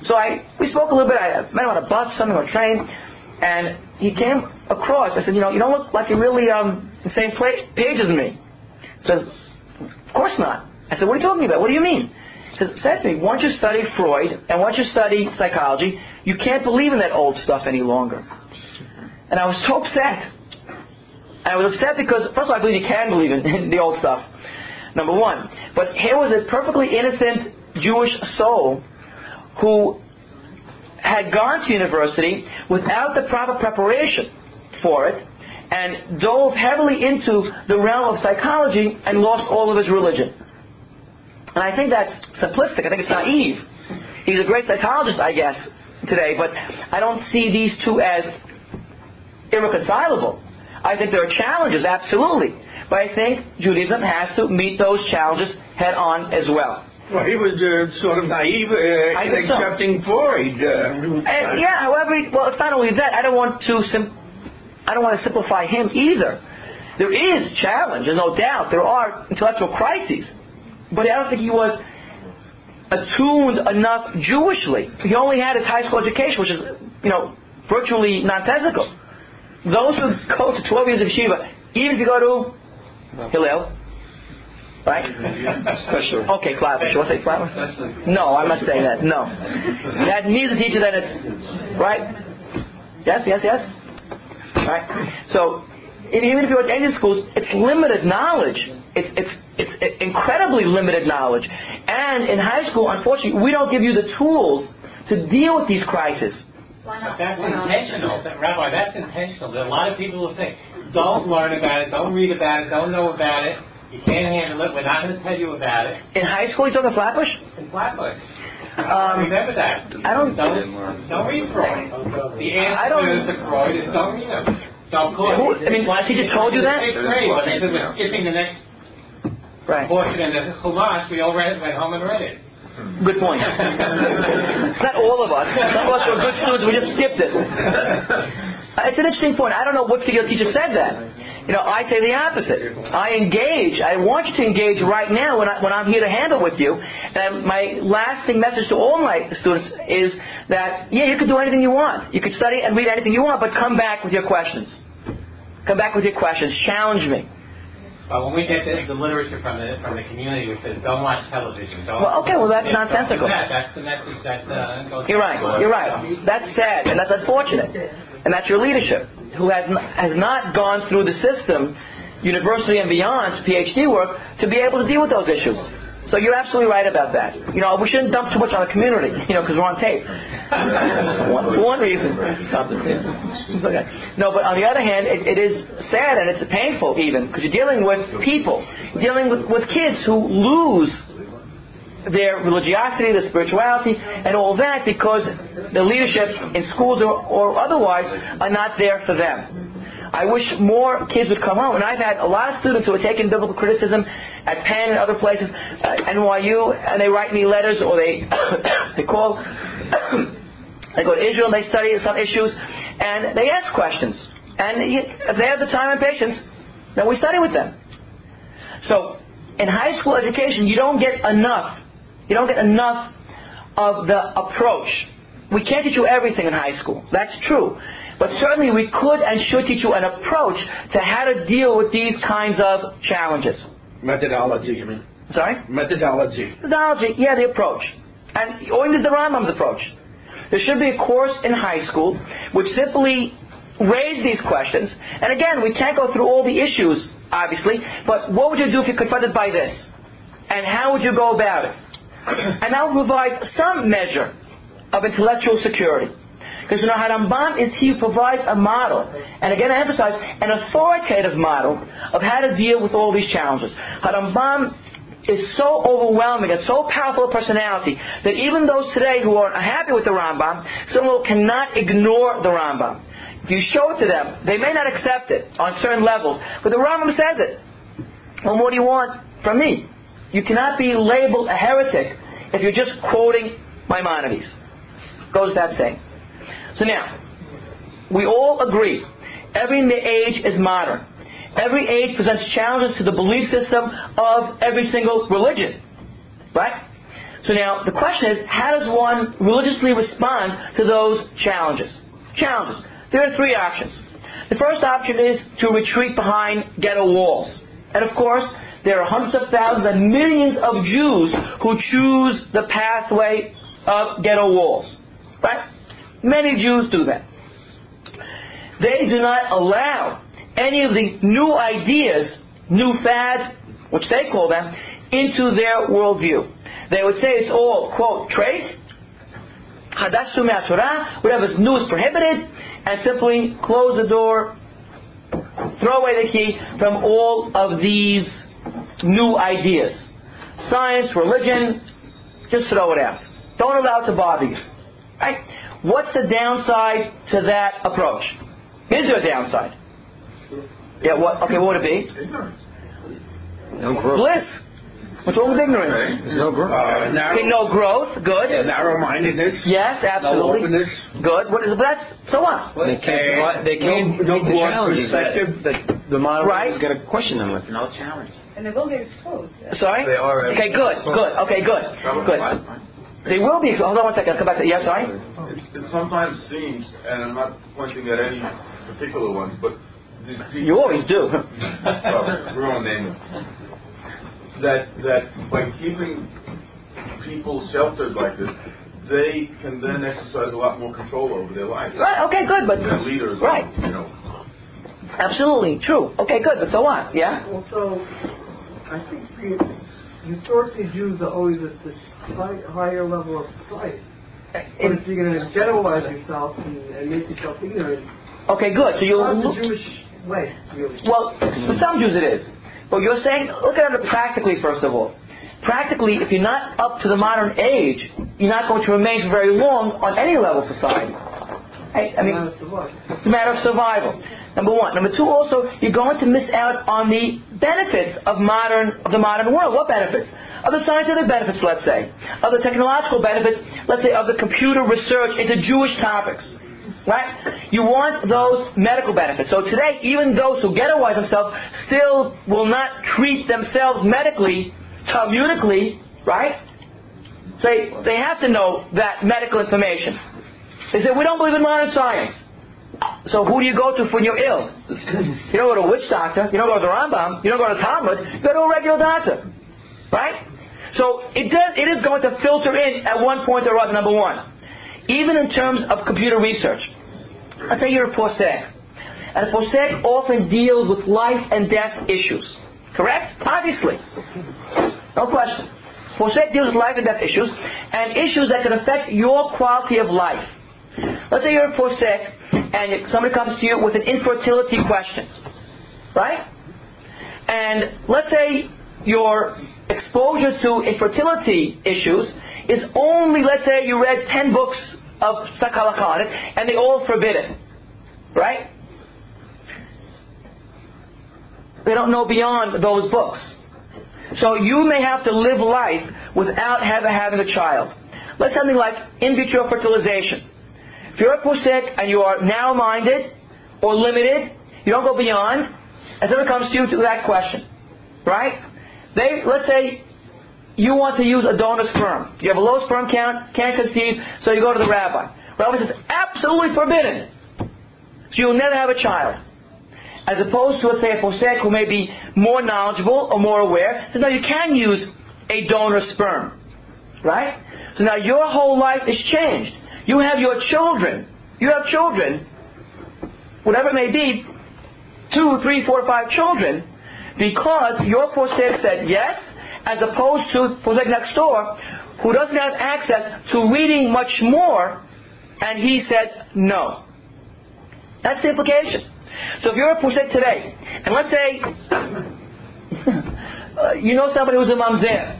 Speaker 1: So I, we spoke a little bit. I met him on a bus, something, or a train, and he came across. I said, you know, you don't look like you're really um, the same page as me. He says, of course not. I said, what are you talking about? What do you mean? He says, said to me, once you study Freud and once you study psychology, you can't believe in that old stuff any longer. And I was so upset. I was upset because, first of all, I believe you can believe in, in [LAUGHS] the old stuff. Number one. But here was a perfectly innocent Jewish soul who had gone to university without the proper preparation for it and dove heavily into the realm of psychology and lost all of his religion. And I think that's simplistic. I think it's naive. He's a great psychologist, I guess, today, but I don't see these two as irreconcilable. I think there are challenges, absolutely. But I think Judaism has to meet those challenges head on as well.
Speaker 6: well, he was uh, sort of naive uh, in
Speaker 1: think so.
Speaker 6: accepting Freud. Uh,
Speaker 1: And yeah, however, well, it's not only that. I don't want to sim- I don't want to simplify him either. There is challenge, there's no doubt. There are intellectual crises, but I don't think he was attuned enough Jewishly. He only had his high school education, which is, you know, virtually nonsensical. those who go to 12 years of yeshiva, even if you go to Hillel, right?
Speaker 7: Especially.
Speaker 1: Okay, flower. Should I say flower? No, I'm not saying that. No. That needs a teacher, then it's right. Yes, yes, yes. Right. So even if you go to any schools, it's limited knowledge. It's, it's, it's incredibly limited knowledge. And in high school, unfortunately, we don't give you the tools to deal with these crises.
Speaker 5: But that's intentional. That, Rabbi, that's intentional. There are a lot of people will think, don't learn about it, don't read about it, don't know about it. You can't handle it. We're not going to tell you about it.
Speaker 1: In high school, you talking Flatbush?
Speaker 5: In Flatbush.
Speaker 1: Um,
Speaker 5: Remember that.
Speaker 1: I don't.
Speaker 5: Don't, don't read Freud. The
Speaker 1: I don't-
Speaker 5: answer to Freud is don't read him. So of course,
Speaker 1: Who- I mean, my teacher told you that?
Speaker 5: Sixth grade, when they said we're skipping the next
Speaker 1: Right.
Speaker 5: portion in the Chumash, we all read, went home and read it.
Speaker 1: Good point. [LAUGHS] not all of us. Some of us were good students. We just skipped it. [LAUGHS] Uh, It's an interesting point. I don't know what particular teacher said that. You know, I say the opposite. I engage. I want you to engage right now when, I, when I'm here to handle with you. And my lasting message to all my students is that, yeah, you can do anything you want. You can study and read anything you want, but come back with your questions. Come back with your questions. Challenge me.
Speaker 5: But when we get the, the literature from the from the community which says don't watch television, don't.
Speaker 1: Well, okay, well, that's nonsensical.
Speaker 5: That. That's the message that uh, goes.
Speaker 1: You're right. You're right. That's sad and that's unfortunate. And that's your leadership who has has not gone through the system, university and beyond, PhD work, to be able to deal with those issues. So you're absolutely right about that. You know, we shouldn't dump too much on the community, [LAUGHS] you know, because we're on tape. [LAUGHS] one, for one reason. Okay. No, but on the other hand, it, it is sad and it's painful even because you're dealing with people, you're dealing with, with kids who lose their religiosity, their spirituality, and all that because the leadership in schools or, or otherwise are not there for them. I wish more kids would come home. And I've had a lot of students who are taking biblical criticism at Penn and other places, uh, NYU, and they write me letters or they [COUGHS] they call. [COUGHS] they go to Israel and they study some issues, and they ask questions. And if they have the time and patience, then we study with them. So, in high school education, you don't get enough. You don't get enough of the approach. We can't teach you everything in high school. That's true. But certainly we could and should teach you an approach to how to deal with these kinds of challenges.
Speaker 6: Methodology, you mean?
Speaker 1: Sorry?
Speaker 6: Methodology.
Speaker 1: Methodology, yeah, the approach. And or even the Rambam's approach. There should be a course in high school which simply raise these questions. And again, we can't go through all the issues, obviously, but what would you do if you're confronted by this? And how would you go about it? And that will provide some measure of intellectual security. Because you know, Harambam is he who provides a model, and again I emphasize, an authoritative model of how to deal with all these challenges. Harambam is so overwhelming and so powerful a personality that even those today who are unhappy with the Rambam, some will cannot ignore the Rambam. If you show it to them, they may not accept it on certain levels, but the Rambam says it. Well, what do you want from me? You cannot be labeled a heretic if you're just quoting Maimonides. Goes that saying. So now, we all agree, every age is modern. Every age presents challenges to the belief system of every single religion. Right? So now, the question is, how does one religiously respond to those challenges? Challenges. There are three options. The first option is to retreat behind ghetto walls. And of course, there are hundreds of thousands and millions of Jews who choose the pathway of ghetto walls. Right? Many Jews do that. They do not allow any of the new ideas, new fads, which they call them, into their worldview. They would say it's all, quote, trace, Hadash Sumei Torah, whatever's new is prohibited, and simply close the door, throw away the key from all of these new ideas. Science, religion, just throw it out. Don't allow it to bother you. Right? What's the downside to that approach? Is there a downside? Yeah, what okay, what would it be? Ignorance.
Speaker 7: No growth.
Speaker 1: Bliss. What's wrong with ignorance?
Speaker 7: There's no growth.
Speaker 6: Uh, narrow,
Speaker 1: Okay, no growth, good.
Speaker 6: narrow-mindedness.
Speaker 1: Yes,
Speaker 6: No
Speaker 1: absolutely.
Speaker 6: openness.
Speaker 1: Good. What is but that's so what?
Speaker 7: They can't survive. They can't
Speaker 6: No- no
Speaker 7: the
Speaker 6: broad
Speaker 7: challenges that, that the modern
Speaker 1: Right.
Speaker 7: is going to question them with. No challenge.
Speaker 8: And they will get exposed.
Speaker 1: Sorry?
Speaker 4: They are.
Speaker 1: Okay, good, good, okay, good. Good. They will be exposed. hold on one second, I'll come back to yes, sorry?
Speaker 4: It, it sometimes seems, and I'm not pointing at any particular ones, but these people.
Speaker 1: You always do. [LAUGHS]
Speaker 4: well, we won't name them. That that by keeping people sheltered like this, they can then exercise a lot more control over their lives.
Speaker 1: Right, okay, good, but
Speaker 4: Their leaders,
Speaker 1: Right.
Speaker 4: you know.
Speaker 1: absolutely true. Okay, good, but so what? Yeah?
Speaker 2: Also, I think the, historically Jews are always at this high, higher level of society. But if you're going to generalize yourself and, and make yourself ignorant,
Speaker 1: okay, good. So you're
Speaker 2: not the Jewish way, really.
Speaker 1: well, for some Jews it is. But you're saying, look at it practically first of all. Practically, if you're not up to the modern age, you're not going to remain for very long on any level of society. I, I mean, It's a matter of survival. Number one. Number two, also, you're going to miss out on the benefits of modern of the modern world. What benefits? Of the scientific benefits, let's say. Of the technological benefits, let's say, of the computer research into Jewish topics. Right? You want those medical benefits. So today, even those who get ghettoize themselves still will not treat themselves medically, talmudically, right? They, they have to know that medical information. They say, we don't believe in modern science. So who do you go to when you're ill? You don't go to a witch doctor. You don't go to the Rambam. You don't go to Talmud. You go to a regular doctor. Right? So it does, it is going to filter in at one point or other, number one. Even in terms of computer research. Let's say you're a posek. And a posek often deals with life and death issues. Correct? Obviously. No question. Posek deals with life and death issues and issues that can affect your quality of life. Let's say you're a posek and somebody comes to you with an infertility question. Right? And let's say your exposure to infertility issues is only, let's say you read 10 books of Sakhalakha on it and they all forbid it. Right? They don't know beyond those books. So you may have to live life without ever having a child. Let's something like in vitro fertilization. If you're a posek and you are narrow-minded or limited, you don't go beyond, and someone comes to you to that question, right? They, let's say, you want to use a donor sperm. You have a low sperm count, can't conceive, so you go to the rabbi. Rabbi says, absolutely forbidden. So you'll never have a child. As opposed to, let's say, a posek who may be more knowledgeable or more aware, says, no, you can use a donor sperm. Right? So now your whole life is changed. You have your children. You have children, whatever it may be, two, three, four, five children, because your posek said yes, as opposed to posek next door, who doesn't have access to reading much more, and he said no. That's the implication. So if you're a posek today, and let's say [LAUGHS] uh, you know somebody who's a mamzer,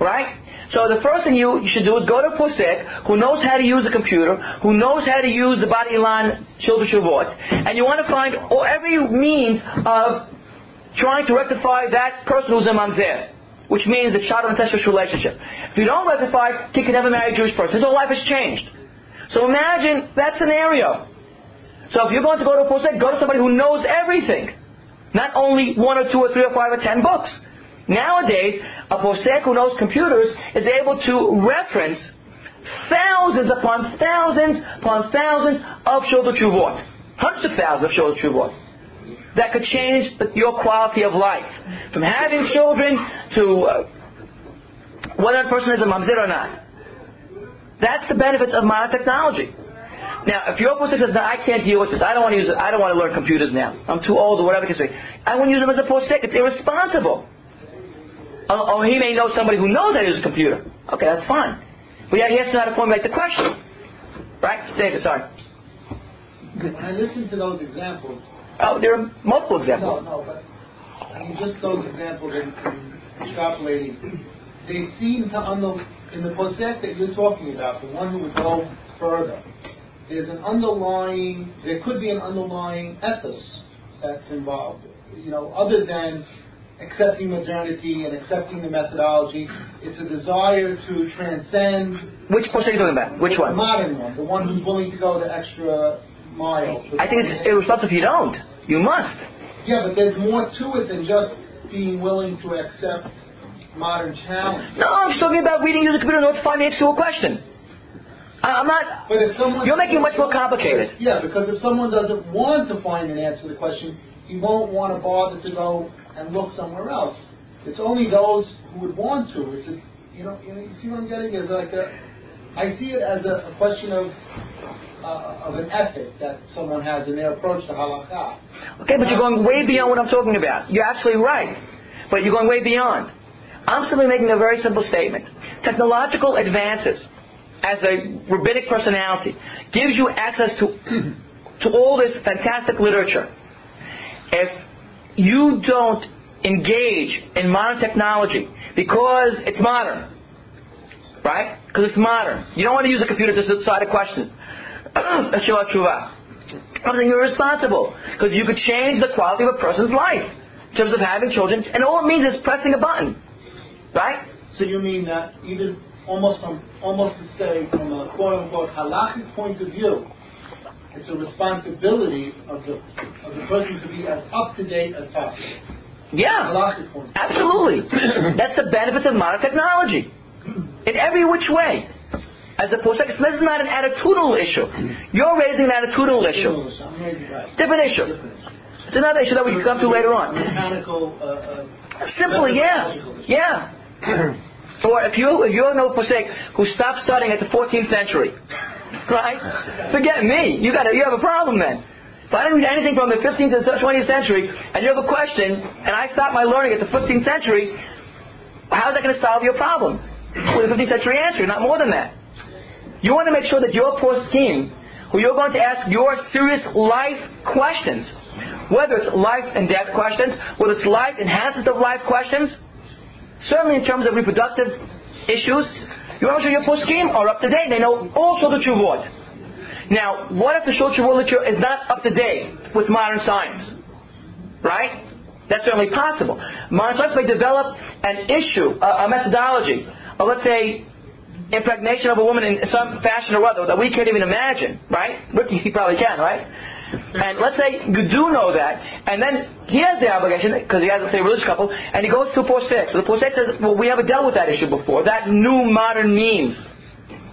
Speaker 1: right? So the first thing you, you should do is go to a posek who knows how to use a computer, who knows how to use the body line She'elot u'Teshuvot, and you want to find every means of trying to rectify that person who's a mamzer, which means the child of incestuous relationship. If you don't rectify, he can never marry a Jewish person. His whole life has changed. So imagine that scenario. So if you're going to go to a posek, go to somebody who knows everything. Not only one or two or three or five or ten books. Nowadays, a posek who knows computers is able to reference thousands upon thousands upon thousands of She'elot u'Teshuvot. Hundreds of thousands of She'elot u'Teshuvot. That could change your quality of life. From having children to uh, whether a person is a mamzer or not. That's the benefits of modern technology. Now, if your posek says, no, I can't deal with this, I don't want to use it, I don't want to learn computers now, I'm too old or whatever I won't use them as a posek, it's irresponsible. Or, or he may know somebody who knows how to use a computer. Okay, that's fine. But yeah, he has to know how to formulate the question. Right? David, sorry.
Speaker 10: When I listen to those examples,
Speaker 1: Oh, there are multiple examples.
Speaker 10: no, no, but I mean, just those examples in, in extrapolating, they seem to under in the process that you're talking about, the one who would go further. There's an underlying, there could be an underlying ethos that's involved. You know, other than accepting modernity and accepting the methodology, it's a desire to transcend
Speaker 1: Which posek are you talking about? Which one?
Speaker 10: the modern one, the one who's willing to go the extra mile.
Speaker 1: I think it's irresponsible if you don't. You must.
Speaker 10: Yeah, but there's more to it than just being willing to accept modern challenges.
Speaker 1: No, I'm just talking about reading, using computer notes, five minutes to a question. I'm not.
Speaker 10: But if someone
Speaker 1: You're making it much more complicated.
Speaker 10: Yeah, because if someone doesn't want to find an answer to the question, he won't want to bother to go and look somewhere else. It's only those who would want to. It's a, you know, you see what I'm getting? Is like a, I see it as a, a question of uh, of an ethic that someone has in their approach to halakha.
Speaker 1: Okay, but you're going way beyond what I'm talking about. You're absolutely right. But you're going way beyond. I'm simply making a very simple statement. Technological advances as a rabbinic personality gives you access to, [CLEARS THROAT] to all this fantastic literature. If you don't engage in modern technology because it's modern, right? Because it's modern. You don't want to use a computer to decide a question. [CLEARS THROAT] I'm saying you're responsible because you could change the quality of a person's life in terms of having children, and all it means is pressing a button, right?
Speaker 10: So you mean that even almost from almost to say from a quote unquote halachic point of view, it's a responsibility of the of the person to be as up to date as possible.
Speaker 1: Yeah, absolutely. [CLEARS THROAT] That's the benefits of modern technology in every which way. As opposed to, this is not an attitudinal issue. You're raising an attitudinal issue. Different issue. It's another issue that we can come to later on.
Speaker 10: Mechanical. Uh, uh,
Speaker 1: Simply, yeah, yeah. [CLEARS THROAT] or if you if you're no Posek who stopped studying at the 14th century, right? Forget me. You got a, you have a problem then. If I didn't read anything from the 15th and 20th century, and you have a question, and I stop my learning at the 15th century, how's that going to solve your problem? With a 15th century answer, not more than that. You want to make sure that your poskim, who you're going to ask your serious life questions, whether it's life and death questions, whether it's life enhancement of life questions, certainly in terms of reproductive issues, you want to make your scheme are up to date. They know all sorts of tshuvot. Now, what if the short literature is not up to date with modern science? Right? That's certainly possible. Modern science may develop an issue, a, a methodology, or let's say impregnation of a woman in some fashion or other that we can't even imagine, right? Ricky, he probably can, right? And let's say you do know that, and then he has the obligation, because he has, let's say, a religious couple, and he goes to six. So the six says, well, we haven't dealt with that issue before. That new modern means,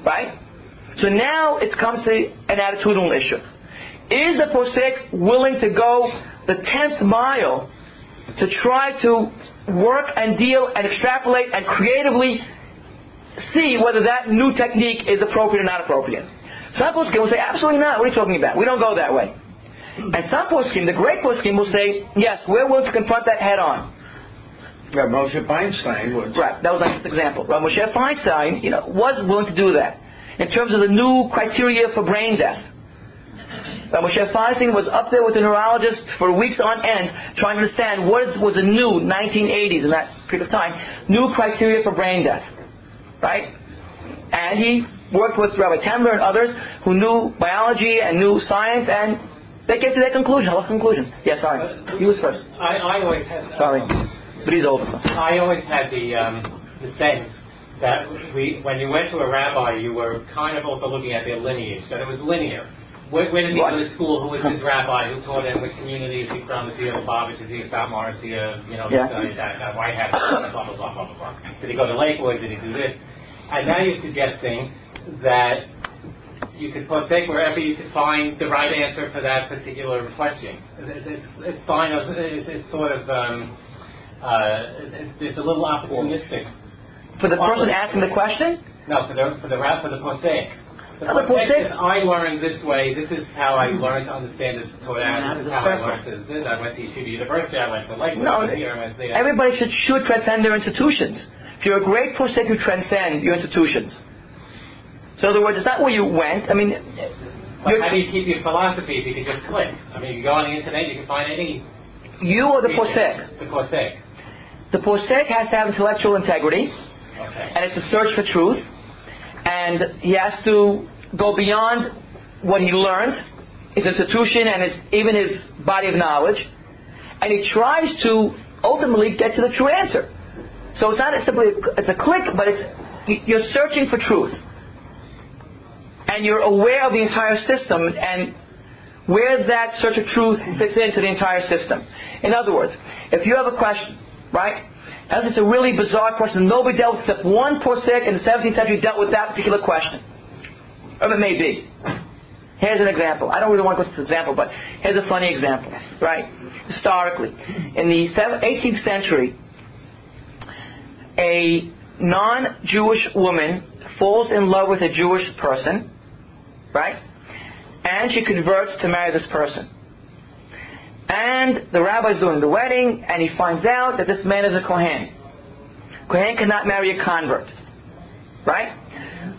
Speaker 1: right? So now it comes to an attitudinal issue. Is the posek willing to go the tenth mile to try to work and deal and extrapolate and creatively see whether that new technique is appropriate or not appropriate? Some poskim will say, absolutely not. What are you talking about? We don't go that way. And some poskim, the great poskim, will say, yes, we're willing to confront that head on.
Speaker 6: Yeah, Moshe Feinstein would.
Speaker 1: Right, that was like an example. Rav Moshe Feinstein, you know, was willing to do that in terms of the new criteria for brain death. Rav Moshe Feinstein was up there with the neurologists for weeks on end trying to understand what was the new 1980s in that period of time, new criteria for brain death. Right? And he worked with Rabbi Tendler and others who knew biology and knew science and they came to their conclusion, what conclusions. Yeah, sorry. He was first.
Speaker 5: I, I always had.
Speaker 1: Sorry. But he's older.
Speaker 5: I always had the um, the sense that we, when you went to a rabbi, you were kind of also looking at their lineage. That it was linear. Where, where did he
Speaker 1: What?
Speaker 5: go to school? Who was his rabbi? Who taught him? Which community is he from? Is he a Lubavitch? Is he a Satmar? Is he a you know
Speaker 1: Yeah.
Speaker 5: uh, that, that White Hat? Blah blah blah blah blah blah. Did he go to Lakewood? Did he do this? And now you're suggesting that you could forsake wherever you could find the right answer for that particular question. It's, it's, fine, it's, it's sort of um, uh, it's, a little opportunistic.
Speaker 1: For the person asking the question,
Speaker 5: No, for the for the for the posek. The
Speaker 1: Oh, the
Speaker 5: posek
Speaker 1: posek.
Speaker 5: is I learned this way. This is how I learned to understand this Torah. This is how I learned to this. I went to Yeshiva University. I went to Lakewood.
Speaker 1: No,
Speaker 5: I went here. I went there.
Speaker 1: everybody should, should transcend their institutions. If you're a great posek, you transcend your institutions. So in other words, it's not where you went. I mean,
Speaker 5: But how do you keep your philosophy if you can just click? I mean, you go on the internet, you can find any.
Speaker 1: you are the posek.
Speaker 5: The posek.
Speaker 1: The posek has to have intellectual integrity,
Speaker 5: Okay.
Speaker 1: and it's a search for truth, and he has to go beyond what he learned, his institution, and his, even his body of knowledge, and he tries to ultimately get to the true answer. So it's not simply it's a click, but it's you're searching for truth, and you're aware of the entire system and where that search of truth fits into the entire system. In other words, if you have a question, right? As it's a really bizarre question, nobody dealt with except one posek in the 17th century dealt with that particular question. Whatever it may be. Here's an example. I don't really want to go to this example, but here's a funny example, right? Historically, in the 18th century, a non-Jewish woman falls in love with a Jewish person, right? And she converts to marry this person. And the rabbi is doing the wedding, and he finds out that this man is a Kohen. Kohen cannot marry a convert. Right?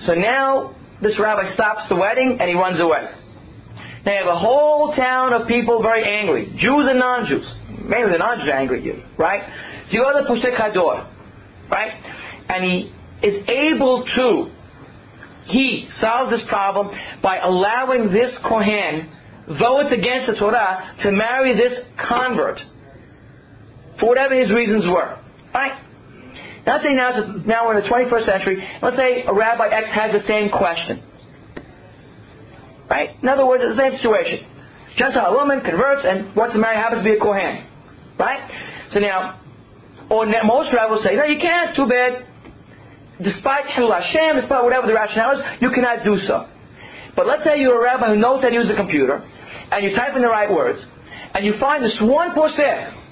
Speaker 1: So now this rabbi stops the wedding and he runs away. Now you have a whole town of people very angry, Jews and non-Jews. Mainly the non-Jews are angry at you, right? So you go to Posek Hador, right? And he is able to, he solves this problem by allowing this Kohen, though it's against the Torah, to marry this convert. For whatever his reasons were. Right? Now, let's say now, now we're in the 21st century. Let's say a Rabbi X has the same question. Right? In other words, it's the same situation. Gentile woman converts and wants to marry, happens to be a Kohen. Right? So now, or most rabbis will say, no, you can't, too bad. Despite Hilul Hashem, despite whatever the rationale is, you cannot do so. But let's say you're a rabbi who knows how to use a computer, and you type in the right words, and you find this one posek.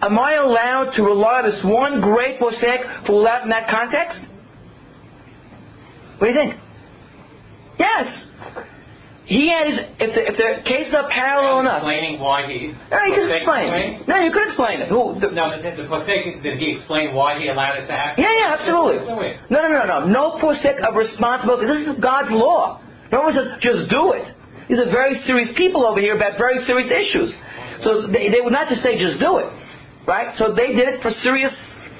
Speaker 1: Am I allowed to rely on this one great posek for that in that context? What do you think? Yes. He has, if the, if the cases are parallel enough.
Speaker 5: Explaining why he.
Speaker 1: No, you could explain. No, you could explain it. Who, the,
Speaker 5: No, the, the Posek, did he explain why he allowed it to happen?
Speaker 1: yeah, yeah, absolutely.
Speaker 5: No.
Speaker 1: No, no, no, no. Posek of responsibility. This is God's law. No one says, just do it. These are very serious people over here about very serious issues. So they, they would not just say, just do it. Right? So they did it for serious,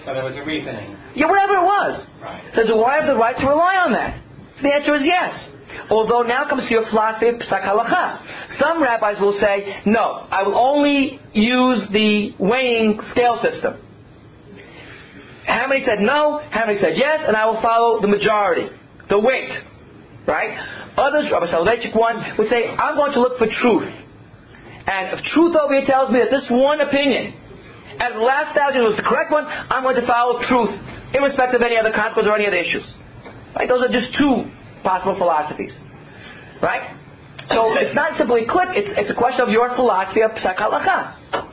Speaker 5: So there was a reasoning.
Speaker 1: yeah, whatever it was.
Speaker 5: Right.
Speaker 1: So do I have the right to rely on that? The answer is yes. Although now comes to your philosophy of Psak Halacha. Some rabbis will say, no, I will only use the weighing scale system. How many said no? How many said yes? And I will follow the majority, the weight. Right? Others, Rabbi Soloveitchik one, would say, I'm going to look for truth. And if truth over here tells me that this one opinion, and the last thousand was the correct one, I'm going to follow truth, irrespective of any other consequences or any other issues. Right? Those are just two possible philosophies. Right? So it's not simply a clip, it's, it's a question of your philosophy of Psak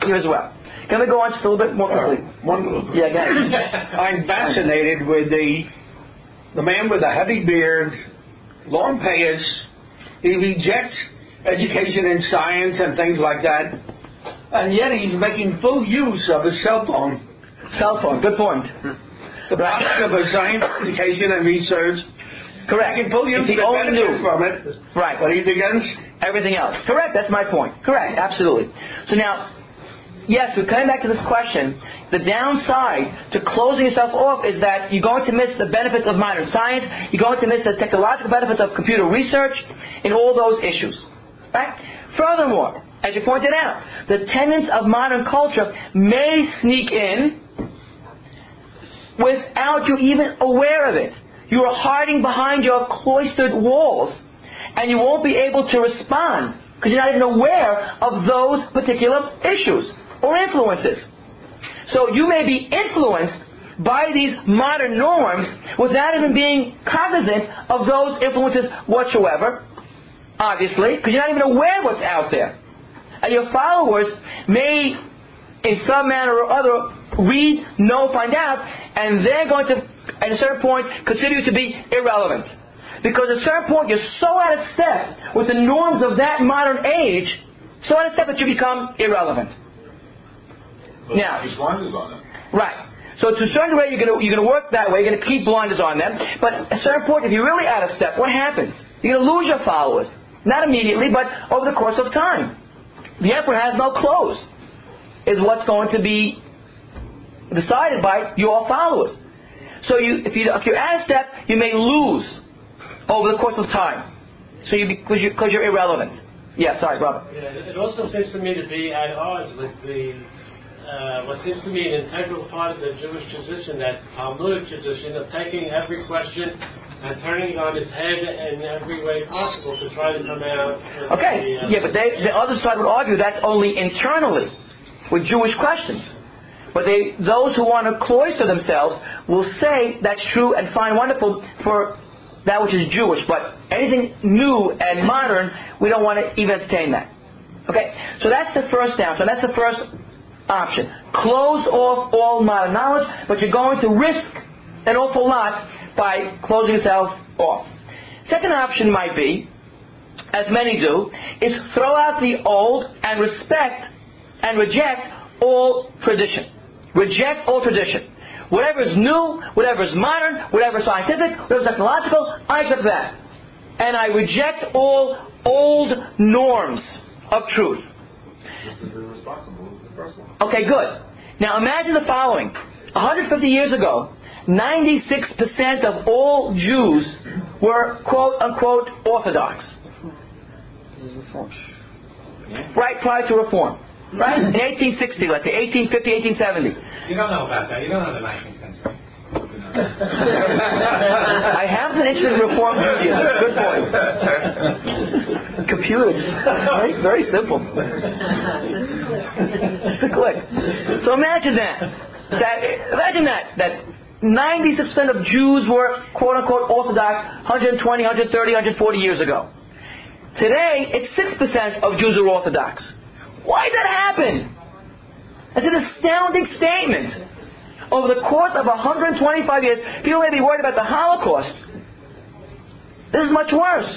Speaker 1: here as well. Can we go on just a little bit more quickly?
Speaker 6: Uh, one little bit.
Speaker 1: Yeah. [LAUGHS]
Speaker 6: I'm fascinated with the the man with a heavy beard, long payas. He rejects education in science and things like that, and yet he's making full use of his cell phone.
Speaker 1: Cell phone, good point.
Speaker 6: The product of a science education and research.
Speaker 1: Correct.
Speaker 6: Making full use
Speaker 1: If he only knew.
Speaker 6: from it,
Speaker 1: Right.
Speaker 6: but he begins
Speaker 1: everything else. Correct, that's my point. Correct, absolutely. So now, yes, we're coming back to this question. The downside to closing yourself off is that you're going to miss the benefits of modern science, you're going to miss the technological benefits of computer research and all those issues. Right? Furthermore, as you pointed out, the tenets of modern culture may sneak in without you even aware of it. You are hiding behind your cloistered walls, and you won't be able to respond because you're not even aware of those particular issues or influences. So you may be influenced by these modern norms without even being cognizant of those influences whatsoever, obviously, because you're not even aware what's out there. And your followers may, in some manner or other, read, know, find out, and they're going to, at a certain point, consider you to be irrelevant. Because at a certain point, you're so out of step with the norms of that modern age, so out of step that you become irrelevant.
Speaker 4: But
Speaker 1: Now-
Speaker 4: blinders on.
Speaker 1: Right. So to a certain degree, you're going to, you're going to work that way. You're going to keep blinders on them. But at a certain point, if you're really out of step, what happens? You're going to lose your followers. Not immediately, but over the course of time. The emperor has no clothes, is what's going to be decided by your followers. So you, if, you, if you're out of step, you may lose over the course of time. So you because you because you're irrelevant. Yeah, sorry, Robert.
Speaker 11: Yeah, it also seems to me to be at odds with the uh, what seems to be an integral part of the Jewish tradition, that Talmudic tradition of taking every question and turning it on its head in every way possible to try to come out.
Speaker 1: Okay,
Speaker 11: the, uh,
Speaker 1: yeah, but they, the other side would argue that's only internally with Jewish questions. But they, those who want to cloister themselves will say that's true and fine, wonderful for that which is Jewish, but anything new and modern, we don't want to even entertain that. Okay, so that's the first downside. That's the first option. Close off all modern knowledge, but you're going to risk an awful lot by closing yourself off. Second option might be, as many do, is throw out the old and respect and reject all tradition. Reject all tradition. Whatever is new, whatever is modern, whatever is scientific, whatever is technological, I accept that. And I reject all old norms of truth.
Speaker 4: This is irresponsible. This is the first one.
Speaker 1: Okay, good. Now imagine the following. 150 years ago, 96% of all Jews were quote unquote Orthodox. Right prior to Reform. Right? In 1860, let's say, 1850, 1870.
Speaker 5: You don't know about that. You don't know the 19th century.
Speaker 1: I have been interested in Reform Judaism. Good point. Computers. Very, very simple. Just a click. So imagine that. that imagine that. That 96% of Jews were quote unquote Orthodox 120, 130, 140 years ago. Today, it's 6% of Jews are Orthodox. Why did that happen? It's an astounding statement. Over the course of 125 years, people may be worried about the Holocaust. This is much worse.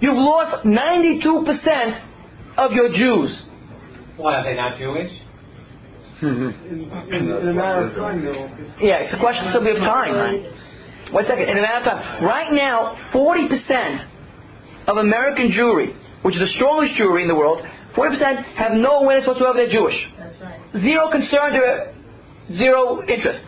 Speaker 1: You've lost 92% of your Jews.
Speaker 5: Why are they not Jewish?
Speaker 2: In, in, in a matter of time, though.
Speaker 1: Yeah, it's a question simply of time. One second. In a matter of time. Right now, 40% of American Jewry, which is the strongest Jewry in the world, 40% have no awareness whatsoever they're Jewish. Zero concern, zero interest.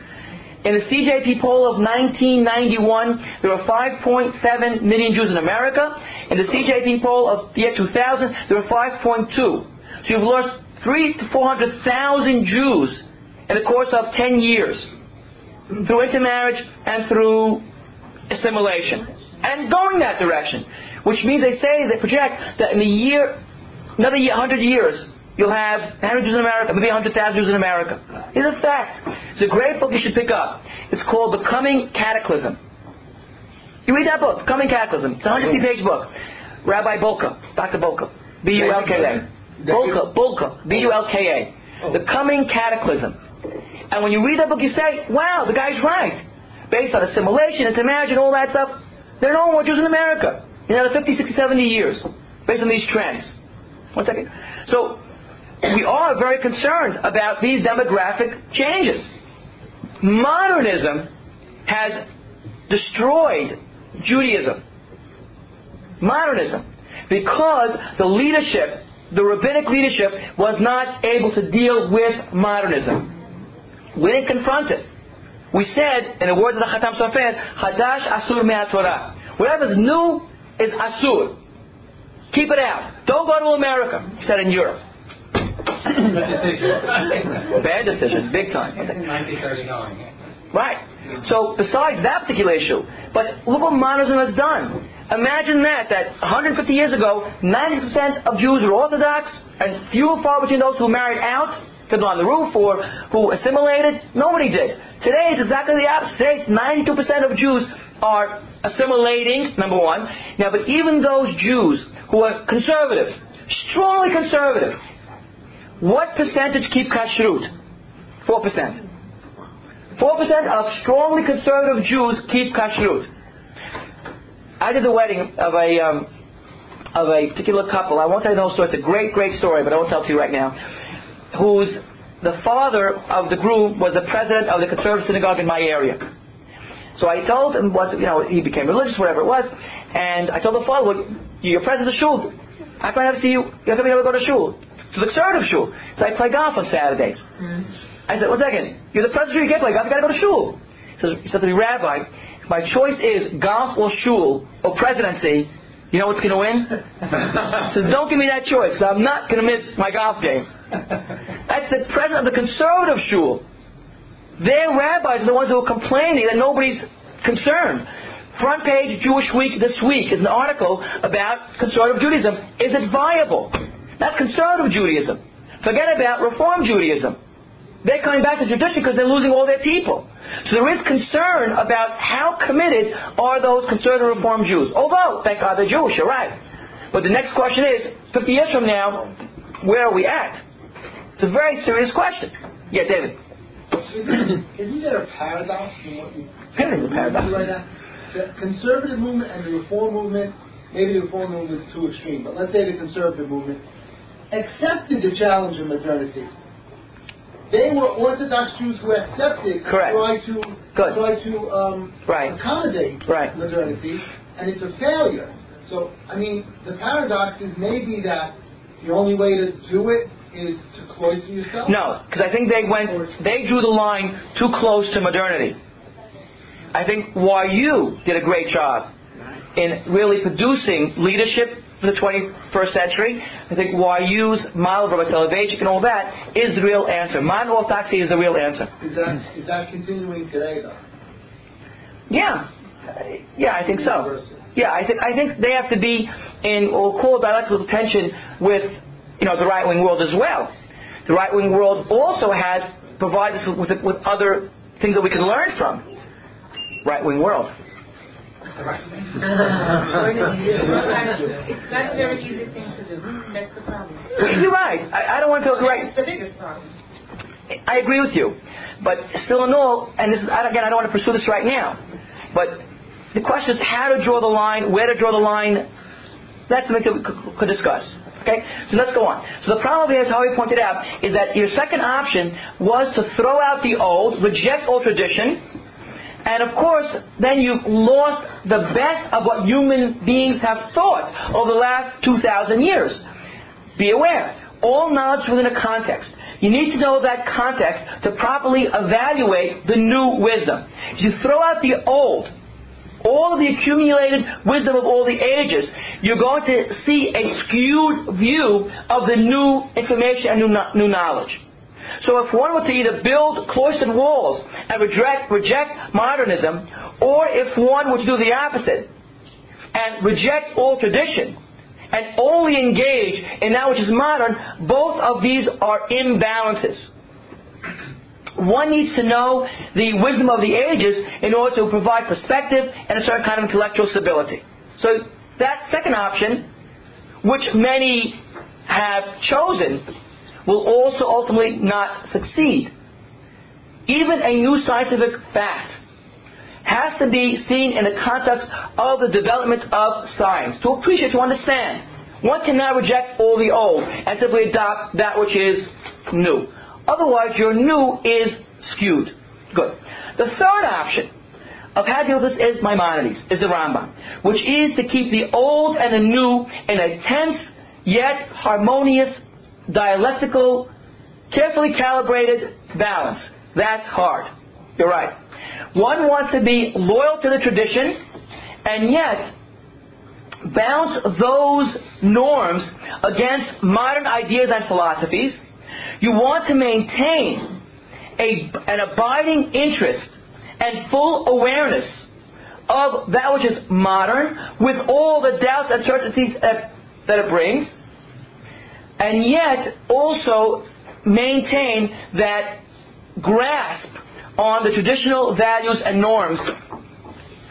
Speaker 1: In the CJP poll of 1991, there were 5.7 million Jews in America. In the CJP poll of the year 2000, there were 5.2. So you've lost three to 400,000 Jews in the course of 10 years through intermarriage and through assimilation. And going that direction. Which means they say, they project that in a year, another year, 100 years, you'll have 100 Jews in America, maybe 100,000 Jews in America. It's a fact. It's a great book you should pick up. It's called The Coming Cataclysm. You read that book, The Coming Cataclysm. It's a 150 page book. Rabbi Bulka, Dr. Bulka. B-U-L-K-A. Bulka, Bulka, B-U-L-K-A. The Coming Cataclysm. And when you read that book, you say, wow, the guy's right. Based on assimilation, intermarriage, and all that stuff, there are no more Jews in America in another 50, 60, 70 years, based on these trends. One second. So, we are very concerned about these demographic changes. Modernism has destroyed Judaism. Modernism. Because the leadership, the rabbinic leadership, was not able to deal with modernism. We didn't confront it. We said, in the words of the Khatam Sofer, Hadash Asur Min HaTorah. Whatever's new is Asur. Keep it out. Don't go to America, he said in Europe. Bad decision, big time.
Speaker 5: 1939.
Speaker 1: Right. So besides that particular issue, but look what modernism has done. Imagine that, that 150 years ago, 90% of Jews were Orthodox, and few and far between those who married out, lived on the roof, or who assimilated. Nobody did. Today it's exactly the opposite. Today it's 92% of Jews are assimilating, number one. Now, but even those Jews who are conservative, strongly conservative, what percentage keep kashrut? 4%. 4% of strongly conservative Jews keep kashrut. I did the wedding of a um, of a particular couple. I won't tell you the whole story. It's a great, great story, but I won't tell it to you right now. Whose the father of the groom was the president of the conservative synagogue in my area. So I told him what you know he became religious, whatever it was, and I told the father, well, you're president of the shul. How can I never see you? You to be able to go to shul, to the conservative shul. So I play golf on Saturdays. Mm. I said, one second, you're the president, you can't play golf, you gotta go to shul. He says, he said to me, Rabbi, my choice is golf or shul or presidency. You know what's going to win? [LAUGHS] so don't give me that choice. So I'm not going to miss my golf game. That's the president of the conservative shul. Their rabbis are the ones who are complaining that nobody's concerned. Front page Jewish Week this week is an article about conservative Judaism. Is it viable? That's conservative Judaism. Forget about Reform Judaism. They're coming back to tradition because they're losing all their people. So there is concern about how committed are those conservative Reform Jews. Although, thank God they're Jewish, you're right. But the next question is, 50 years from now, where are we at? It's a very serious question. Yeah, David.
Speaker 10: Isn't, there a paradox in what you
Speaker 1: a paradox.
Speaker 10: right now? The conservative movement and the reform movement, maybe the reform movement is too extreme, but let's say the conservative movement accepted the challenge of modernity. They were Orthodox Jews who accepted
Speaker 1: Correct.
Speaker 10: tried to
Speaker 1: Good.
Speaker 10: tried to um,
Speaker 1: Right.
Speaker 10: accommodate
Speaker 1: Right.
Speaker 10: modernity, and it's a failure. So, I mean, the paradox is maybe that the only way to do it is to cloister yourself.
Speaker 1: No, because I think they went, they drew the line too close to modernity. I think YU did a great job in really producing leadership for the 21st century. I think YU's model of Rabbi Soloveitchik and all that is the real answer. Modern orthodoxy is the real answer.
Speaker 10: Is that is that continuing today though?
Speaker 1: Yeah, yeah, I think so. Yeah, I think I think they have to be in what we'll call dialectical tension with you know the right wing world as well. The right wing world also has provides us with with other things that we can learn from. Right wing world.
Speaker 8: It's not a very easy thing to do. That's the problem.
Speaker 1: You're right. I, I don't want to feel right.
Speaker 8: That's the biggest problem.
Speaker 1: I agree with you, but still in all, and this is again, I don't want to pursue this right now, but the question is how to draw the line, where to draw the line. That's something that we could, discuss. Okay, so let's go on. So the problem here, as Harvey pointed out, is that your second option was to throw out the old, reject old tradition, and of course, then you've lost the best of what human beings have thought over the last 2,000 years. Be aware, all knowledge within a context. You need to know that context to properly evaluate the new wisdom. If you throw out the old, all the accumulated wisdom of all the ages, you're going to see a skewed view of the new information and new, new knowledge. So if one were to either build cloistered walls and reject, reject modernism, or if one were to do the opposite and reject all tradition and only engage in that which is modern, both of these are imbalances. One needs to know the wisdom of the ages in order to provide perspective and a certain kind of intellectual stability. So that second option, which many have chosen, will also ultimately not succeed. Even a new scientific fact has to be seen in the context of the development of science to appreciate, to understand. One cannot reject all the old and simply adopt that which is new. Otherwise, your new is skewed. Good. The third option of how to this is Maimonides, is the Rambam, which is to keep the old and the new in a tense yet harmonious, dialectical, carefully calibrated balance. That's hard. You're right. One wants to be loyal to the tradition and yet balance those norms against modern ideas and philosophies. You want to maintain a, an abiding interest and full awareness of that which is modern with all the doubts and uncertainties that, that it brings, and yet also maintain that grasp on the traditional values and norms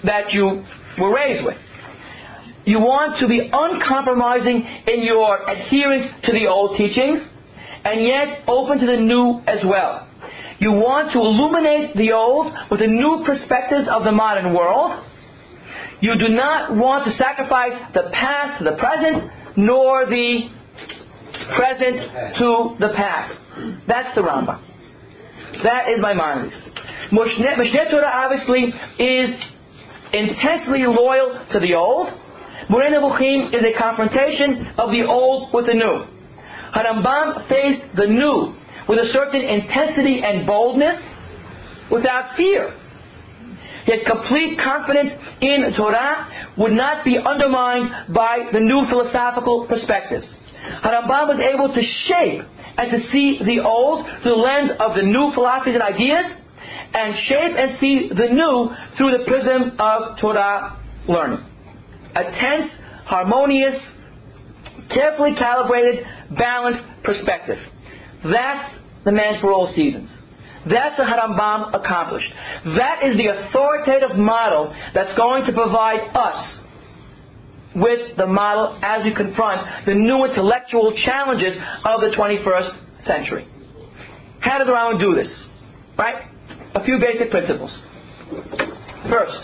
Speaker 1: that you were raised with. You want to be uncompromising in your adherence to the old teachings, and yet open to the new as well. You want to illuminate the old with the new perspectives of the modern world. You do not want to sacrifice the past to the present, nor the present to the past. That's the Rambam. That is Maimonides. Mishneh Torah obviously is intensely loyal to the old. Moreh Nevuchim is a confrontation of the old with the new. Harambam faced the new with a certain intensity and boldness without fear. His complete confidence in Torah would not be undermined by the new philosophical perspectives. Harambam was able to shape and to see the old through the lens of the new philosophies and ideas, and shape and see the new through the prism of Torah learning. A tense, harmonious, carefully calibrated, balanced perspective. That's the man for all seasons. That's what Harambam accomplished. That is the authoritative model that's going to provide us with the model as we confront the new intellectual challenges of the 21st century. How did the Rambam do this? Right? A few basic principles. First,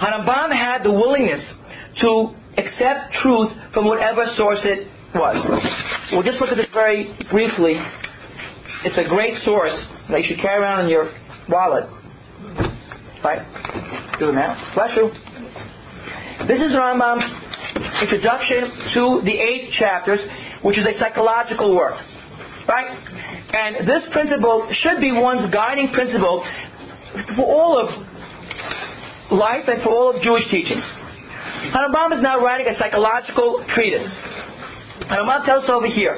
Speaker 1: Harambam had the willingness to accept truth from whatever source it was. We'll just look at this very briefly. It's a great source that you should carry around in your wallet. Right? Do it now. Bless you. This is Rambam's introduction to the eight chapters, which is a psychological work. Right? And this principle should be one's guiding principle for all of life and for all of Jewish teachings. Rambam is now writing a psychological treatise. Rambam tells us over here,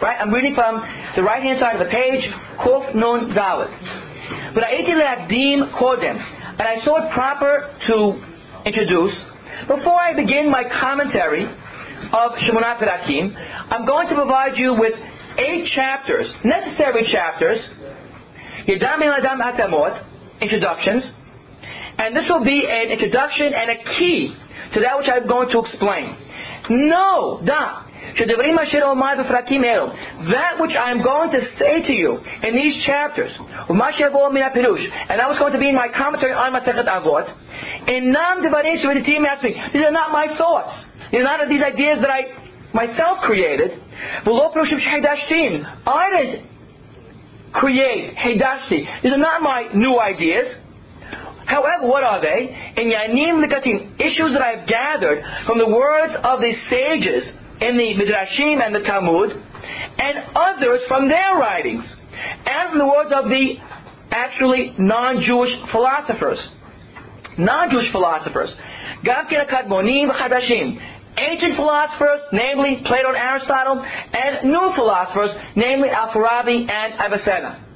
Speaker 1: right? I'm reading from the right hand side of the page, Kof Nun Dalet. But Le'akdim Kodem, and I saw it proper to introduce, before I begin my commentary of Shemonat Perakim, I'm going to provide you with eight chapters, necessary chapters, Yadam Adam Atamot, introductions, and this will be an introduction and a key to that which I'm going to explain. No, da. That which I am going to say to you in these chapters, and that was going to be in my commentary on Masechet Avot, these are not my thoughts. These are not these ideas that I myself created. I didn't create Hedashti. These are not my new ideas. However, what are they? In Yanim Likatim, issues that I've gathered from the words of the sages in the Midrashim and the Talmud, and others from their writings, and from the words of the actually non-Jewish philosophers. Non-Jewish philosophers. Ancient philosophers, namely Plato and Aristotle, and new philosophers, namely Al-Farabi and Avicenna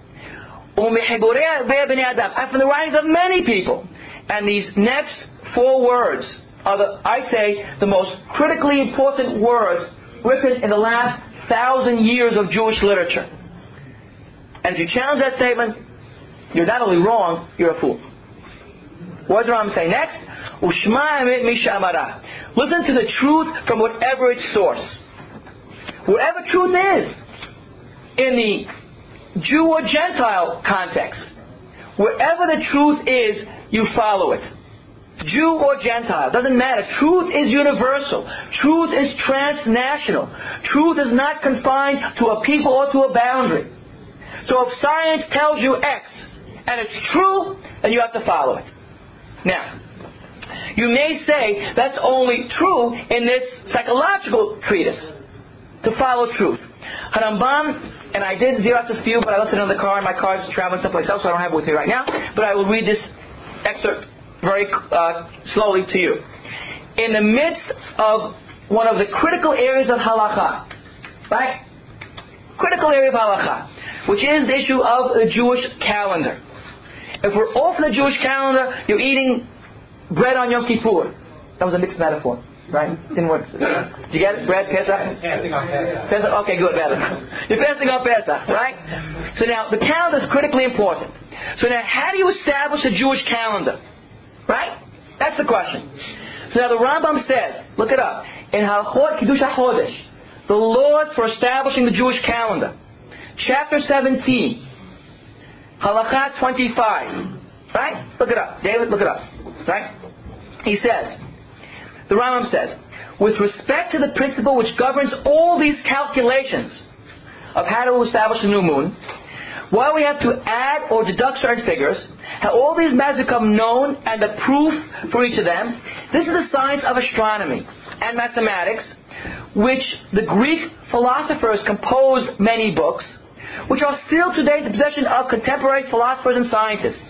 Speaker 1: umm and from the writings of many people. And these next four words are, the, I say, the most critically important words written in the last thousand years of Jewish literature. And if you challenge that statement, you're not only wrong, you're a fool. What does Ram say next? Listen to the truth from whatever its source. Whatever truth is in the Jew or Gentile context. Wherever the truth is, you follow it. Jew or Gentile, doesn't matter. Truth is universal. Truth is transnational. Truth is not confined to a people or to a boundary. So if science tells you X and it's true, then you have to follow it. Now, you may say that's only true in this psychological treatise to follow truth. Harambam and I did this few, but I left it in the car, and my car's traveling someplace else, so I don't have it with me right now. But I will read this excerpt very uh, slowly to you. In the midst of one of the critical areas of halacha, right? Critical area of halacha, which is the issue of the Jewish calendar. If we're off the Jewish calendar, you're eating bread on Yom Kippur. That was a mixed metaphor right? Didn't work. [LAUGHS] Did you get it? Bread, Pesach?
Speaker 5: On Pesach.
Speaker 1: Pesach? Okay, good, better. [LAUGHS] You're passing on Pesach, right? So now, the calendar is critically important. So now, how do you establish a Jewish calendar? Right? That's the question. So now the Rambam says, look it up, in Hilchot Kiddush HaChodesh, the laws for establishing the Jewish calendar. Chapter 17, Halakha 25. Right? Look it up. David, look it up. Right? He says, the Rambam says, with respect to the principle which governs all these calculations of how to establish a new moon, while we have to add or deduct certain figures, all these matters become known and the proof for each of them, this is the science of astronomy and mathematics, which the Greek philosophers composed many books, which are still today the possession of contemporary philosophers and scientists.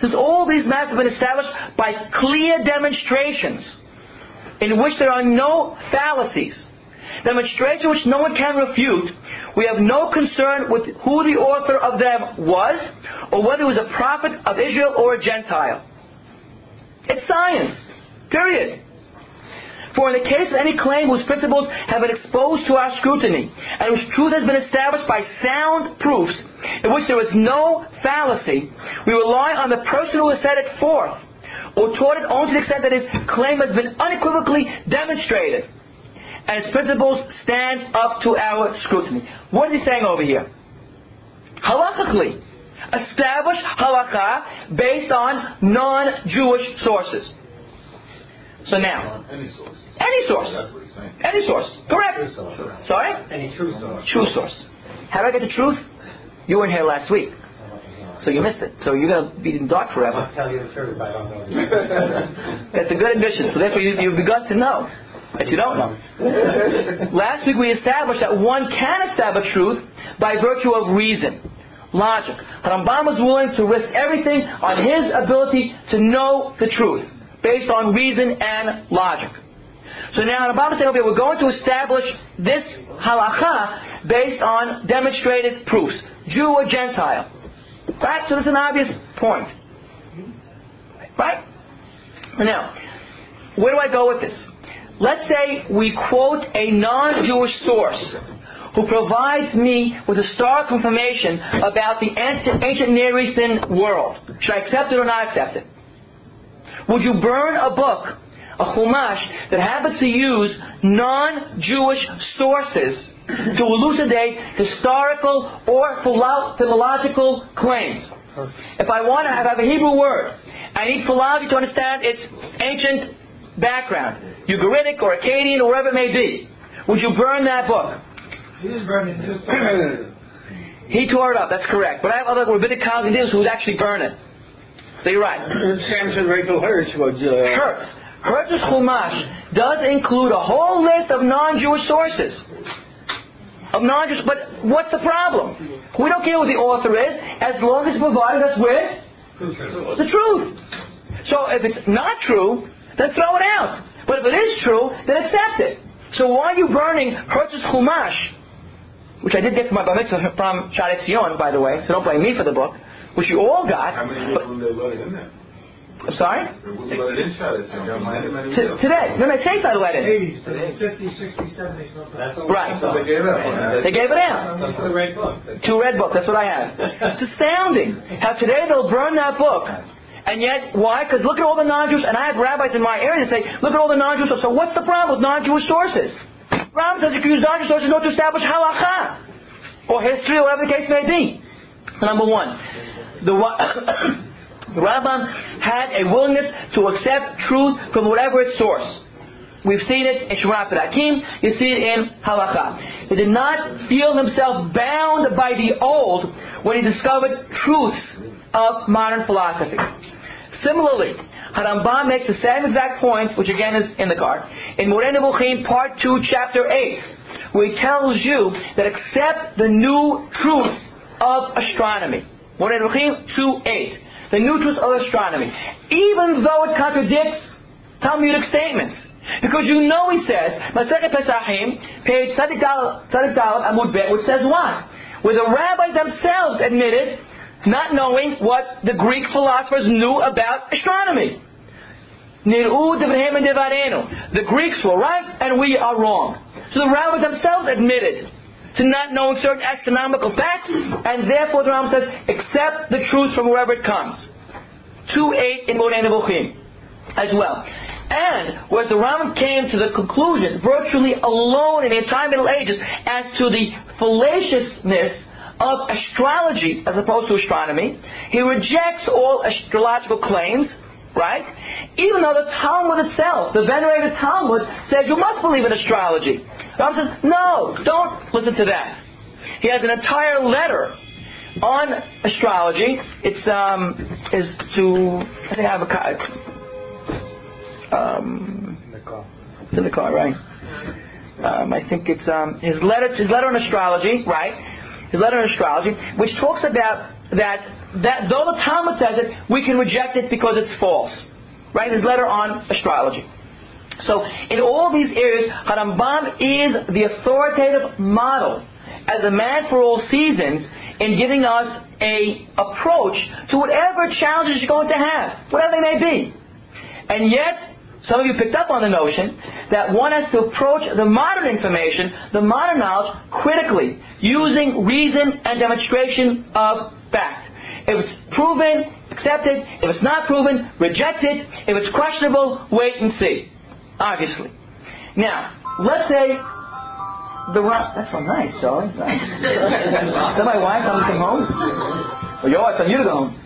Speaker 1: Since all these matters have been established by clear demonstrations in which there are no fallacies, demonstration which no one can refute, we have no concern with who the author of them was, or whether he was a prophet of Israel or a Gentile. It's science. Period. For in the case of any claim whose principles have been exposed to our scrutiny, and whose truth has been established by sound proofs, in which there is no fallacy, we rely on the person who has set it forth, or taught it only to the extent that his claim has been unequivocally demonstrated, and its principles stand up to our scrutiny. What is he saying over here? Halachically, establish halakha based on non-Jewish sources. So now,
Speaker 4: Any source.
Speaker 1: any source.
Speaker 4: That's what he's saying.
Speaker 1: Any source. Correct. Sorry?
Speaker 5: Any true source.
Speaker 1: True source. How do I get the truth? You weren't here last week, so you missed it. So you're going to be in the dark forever.
Speaker 5: tell you the truth, I don't know. [LAUGHS]
Speaker 1: That's a good admission. So therefore you, you've begun to know that you don't know. Last week we established that one can establish truth by virtue of reason, logic. Rambam was willing to risk everything on his ability to know the truth, based on reason and logic. So now Rambam is saying, okay, we're going to establish this halacha based on demonstrated proofs, Jew or Gentile. Right? So this is an obvious point. Right? Now, where do I go with this? Let's say we quote a non-Jewish source who provides me with a historical information about the ancient, ancient Near Eastern world. Should I accept it or not accept it? Would you burn a book, a chumash, that happens to use non-Jewish sources to elucidate historical or philo- philological claims? If I want to have a Hebrew word, I need philology to understand its ancient background, Ugaritic or Akkadian or whatever it may be. Would you burn that book?
Speaker 2: He didn't burn it. He just
Speaker 1: He tore it up, that's correct. But I have other rabbinic colleagues who would actually burn it. So you're right.
Speaker 6: Samson Raphael Hirsch was. Uh,
Speaker 1: Hertz. Hertz's Chumash does include a whole list of non-Jewish sources. Of non-Jewish, but what's the problem? We don't care who the author is, as long as it's provided us with the truth. So if it's not true, then throw it out. But if it is true, then accept it. So why are you burning Hertz's Chumash, which I did get from my bar mitzvah from Shadet Zion, by the way, so don't blame me for the book, which you all got.
Speaker 4: How many
Speaker 1: but-
Speaker 4: years when they let in there?
Speaker 1: I'm sorry?
Speaker 4: They wouldn't let it in Shabbos. you know, many, many
Speaker 1: T- today. No, no, it takes I let in.
Speaker 2: 80s, 50s, 60s, 70s.
Speaker 5: That's
Speaker 1: Right.
Speaker 4: So they gave it up.
Speaker 1: They gave it out.
Speaker 5: That's the red book.
Speaker 1: Two red book, that's what I have. [LAUGHS] It's astounding how today they'll burn that book. And yet, why? Because look at all the non-Jews, and I have rabbis in my area that say, look at all the non-Jews. So what's the problem with non-Jewish sources? Rambam says you can use non-Jewish sources not to establish halacha, or history, or whatever the case may be. Number one, the, [COUGHS] the had a willingness to accept truth from whatever its source. We've seen it in Shemonat Perakim, you see it in Halacha. He did not feel himself bound by the old when he discovered truths of modern philosophy. Similarly, Harambam makes the same exact point, which again is in the card, in Moreh Nevuchim, part 2, chapter 8, where he tells you that accept the new truths of astronomy. Moreh Nevuchim 2, 8. The new truths of astronomy. Even though it contradicts Talmudic statements. Because you know he says, Masechet Pesachim, page Dal Amud Bet, which says what? Where the rabbis themselves admitted not knowing what the Greek philosophers knew about astronomy. The Greeks were right and we are wrong. So the rabbis themselves admitted to not knowing certain astronomical facts, and therefore the Rambam says, accept the truth from wherever it comes. 2.8 in Moreh Nevuchim as well. And whereas the Rambam came to the conclusion, virtually alone in the entire Middle Ages, as to the fallaciousness of astrology as opposed to astronomy, he rejects all astrological claims, right? Even though the Talmud itself, the venerated Talmud, says you must believe in astrology. The Rambam says, no, don't listen to that. He has an entire letter on astrology. It's um is to I think I have a copy. Um, it's in the car, right? Um, I think it's um, his letter his letter on astrology, right? His letter on astrology, which talks about that that though the Talmud says it, we can reject it because it's false. Right? His letter on astrology. So in all these areas, Harambam is the authoritative model as a man for all seasons in giving us a approach to whatever challenges you're going to have, whatever they may be. And yet, some of you picked up on the notion that one has to approach the modern information, the modern knowledge, critically, using reason and demonstration of fact. If it's proven, accept it. If it's not proven, reject it. If it's questionable, wait and see. Obviously. Now, let's say the ro- that's so nice. Nice. Is that my wife? I'm to come home. Well, your wife, I'm you to go home.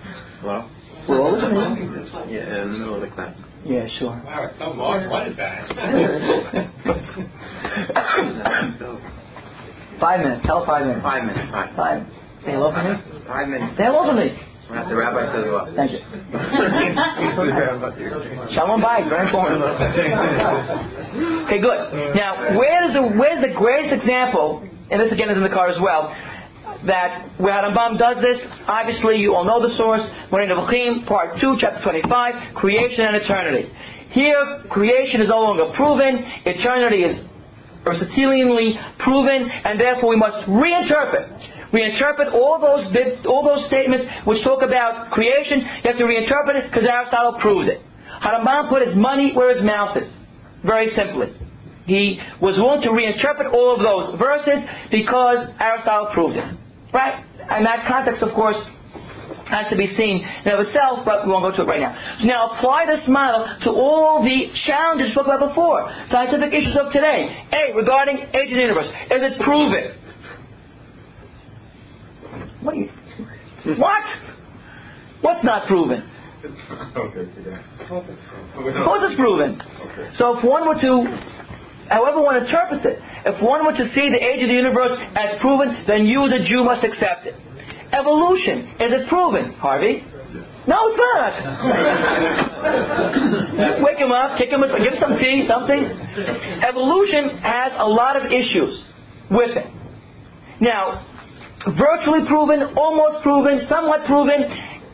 Speaker 7: Well,
Speaker 1: We're all listening.
Speaker 7: yeah, in the middle of the class.
Speaker 1: Yeah, sure.
Speaker 5: Wow, it's so long. What is that? [LAUGHS]
Speaker 1: five minutes. Tell five minutes.
Speaker 7: Five minutes. Five.
Speaker 1: Five. Say hello for me.
Speaker 7: Five minutes.
Speaker 1: Say hello for me.
Speaker 7: We'll have the rabbi fill you up.
Speaker 1: Thank you. Shalom Bayit, very important. Okay, good. Now, where is the where's the greatest example? And this again is in the car as well. That where Harambam does this, obviously you all know the source. Moreh Nevuchim, part two, chapter twenty-five, creation and eternity. Here, creation is no longer proven. Eternity is Aristotelianly proven, and therefore we must reinterpret. Reinterpret all those all those statements which talk about creation. You have to reinterpret it because Aristotle proves it. Harambam put his money where his mouth is. Very simply. He was willing to reinterpret all of those verses because Aristotle proved it. Right? And that context, of course, has to be seen in of itself, but we won't go to it right now. So now apply this model to all the challenges we spoke about before, scientific issues of today. A, regarding age of the universe. Is it proven? What? You, what? What's not proven? [LAUGHS]
Speaker 4: okay,
Speaker 1: course it's proven.
Speaker 4: Okay.
Speaker 1: So if one were to, however one interprets it, if one were to see the age of the universe as proven, then you as a Jew must accept it. Evolution, is it proven, Harvey? No, it's not. [LAUGHS] Wake him up, kick him, give him some tea, something. Evolution has a lot of issues with it. Now, virtually proven, almost proven, somewhat proven,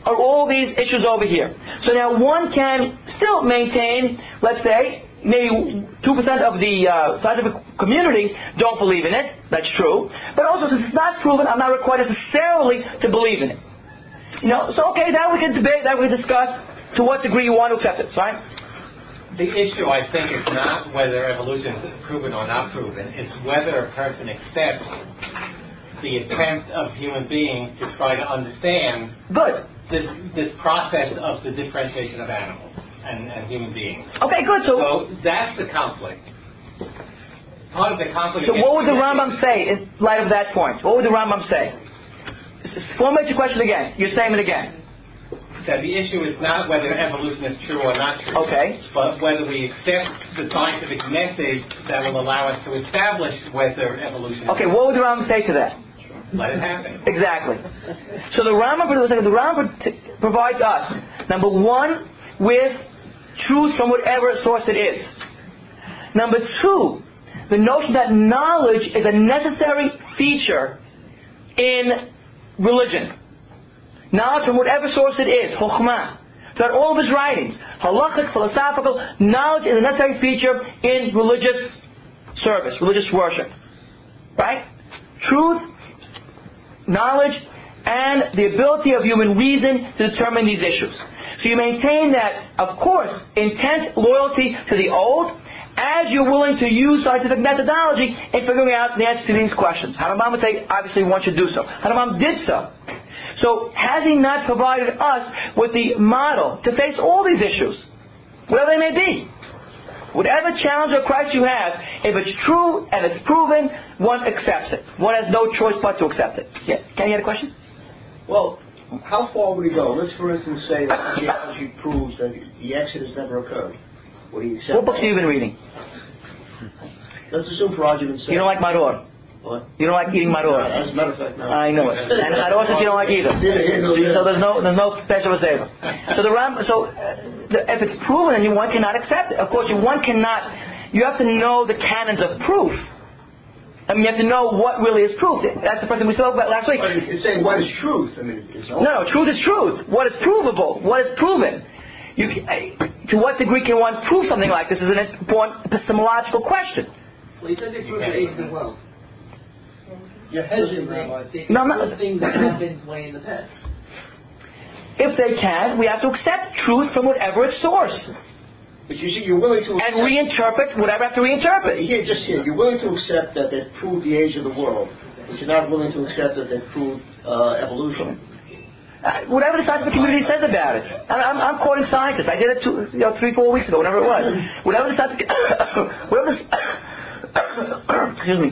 Speaker 1: are all these issues over here. So now one can still maintain, let's say, maybe 2% of the uh, scientific community don't believe in it. That's true. But also, since it's not proven, I'm not required necessarily to believe in it. You know, so okay, now we can debate, now we can discuss to what degree you want to accept it, right?
Speaker 5: The issue, I think, is not whether evolution is proven or not proven. It's whether a person accepts the attempt of human beings to try to understand
Speaker 1: Good.
Speaker 5: this, this process of the differentiation of animals and, and human beings.
Speaker 1: Okay, good. So,
Speaker 5: So that's the conflict. Part of the conflict.
Speaker 1: so what would the Rambam say in light of that point? What would the Rambam say? Formulate your question again. Your statement again.
Speaker 5: That the issue is not whether evolution is true or not true.
Speaker 1: Okay.
Speaker 5: But whether we accept the scientific method that will allow us to establish whether evolution.
Speaker 1: Okay, what would the Rambam say to that?
Speaker 5: Let it happen.
Speaker 1: Exactly. So the Rambam, the Rambam provides us number one with truth from whatever source it is. Number two, the notion that knowledge is a necessary feature in religion. Knowledge from whatever source it is, chokhmah. Throughout all of his writings, halachic, philosophical, knowledge is a necessary feature in religious service, religious worship. Right? Truth, knowledge, and the ability of human reason to determine these issues. So you maintain that, of course, intense loyalty to the old, as you're willing to use scientific methodology in figuring out the answer to these questions. Harambam would say, obviously one should do so. Harambam did so. So has he not provided us with the model to face all these issues, whatever they may be? Whatever challenge or crisis you have, if it's true and it's proven, one accepts it. One has no choice but to accept it. Yeah. Can you get a question?
Speaker 10: Well, how far would he go? Let's, for instance, say that geology proves that the Exodus never occurred. Would he accept
Speaker 1: What books have you been reading?
Speaker 10: Let's assume for argument's sake.
Speaker 1: You don't like maror.
Speaker 10: What?
Speaker 1: You don't like eating maror.
Speaker 10: As a matter of fact, no.
Speaker 1: I know it. And says you don't like either.
Speaker 10: Neither here nor there.
Speaker 1: So there's no there's no special savor. So the Ram, so uh, the, if it's proven, then one cannot accept it. Of course, you, one cannot. You have to know the canons of proof. I mean, you have to know what really is proof. That's the person we spoke about last week.
Speaker 10: But it's saying what is truth. I mean, it's
Speaker 1: No, no, truth is truth. What is provable? What is proven? You, uh, to what degree can one prove something like this is an important epistemological question.
Speaker 2: Well, he said they proved the age as well.
Speaker 10: You're hedging, Rabbi.
Speaker 1: No, I'm not.
Speaker 2: prove things that happened way in the past.
Speaker 1: If they can, we have to accept truth from whatever its source.
Speaker 12: But you see, you're willing to
Speaker 1: and reinterpret whatever I have to reinterpret.
Speaker 12: Here, just here, you're willing to accept that they've proved the age of the world, but you're not willing to accept that they've proved uh, evolution.
Speaker 1: Uh, whatever the scientific community says about it. I'm, I'm, I'm quoting scientists. I did it two, you know, three, four weeks ago, whatever it was. [LAUGHS] Whatever the scientific, [COUGHS] whatever the, [COUGHS] excuse me,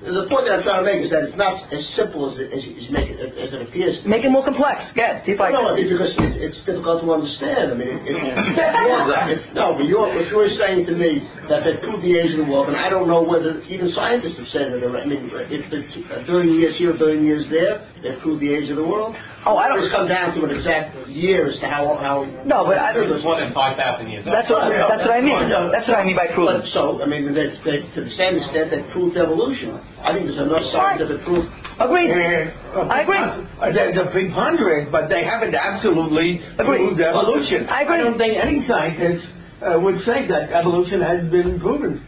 Speaker 12: The point that I'm trying to make is that it's not as simple as it, as you, as make it, as it appears.
Speaker 1: make it more complex. Yeah, see if I
Speaker 12: No, because it, it's difficult to understand. I mean, if, if, if, no, but you're, if you're saying to me that they proved the age of the world, and I don't know whether even scientists have said that. I mean, if the a billion years here, a billion years there, they proved the age of the world.
Speaker 1: Oh, I don't-
Speaker 12: It's come down to an exact year as to how how.
Speaker 1: No, but I-
Speaker 5: It was more than 5,000 years.
Speaker 1: That's what, that's what I mean. That's what I mean by proving.
Speaker 12: But so, I mean, they, they, to the same extent, they proved evolution. I think there's enough scientific proof.
Speaker 1: Agreed.
Speaker 6: Uh,
Speaker 1: I agree.
Speaker 6: uh, There's a preponderance, but they haven't absolutely
Speaker 1: Agreed.
Speaker 6: proved evolution.
Speaker 1: I agree.
Speaker 6: don't think any scientist uh, would say that evolution has been proven.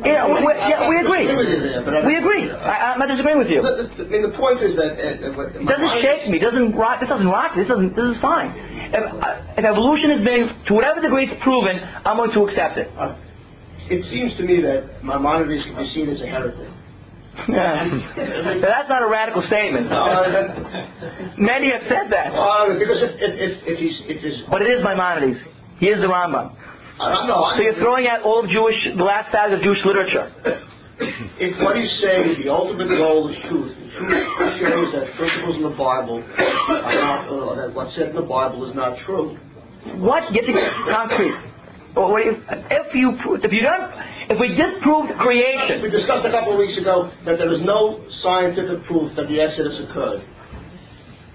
Speaker 1: Yeah, we, yeah, we agree.
Speaker 12: I disagree with you there, but I-
Speaker 1: We agree. I, I'm not disagreeing with you.
Speaker 12: I mean, the point is that uh, uh,
Speaker 1: It doesn't shake me. Doesn't rock. This doesn't rock. This doesn't. This is fine. If, uh, if evolution has been to whatever degree it's proven, I'm going to accept it.
Speaker 12: It seems to me that Maimonides can be seen as a heretic. [LAUGHS]
Speaker 1: Now, that's not a radical statement. [LAUGHS] Many have said that,
Speaker 12: Uh, because if, if, if, if he's, if he's,
Speaker 1: but it is Maimonides. He is the Rambam.
Speaker 12: I.
Speaker 1: So you're throwing out all of Jewish, the last thousand of Jewish literature. [COUGHS]
Speaker 12: if what he's saying, is the ultimate goal is truth. The truth shows that principles in the Bible are not, uh, that what's said in the Bible is not true.
Speaker 1: What gets it concrete? Or what if, if you if you don't if we disproved creation, We
Speaker 12: discussed a couple of weeks ago that there is no scientific proof that the Exodus occurred.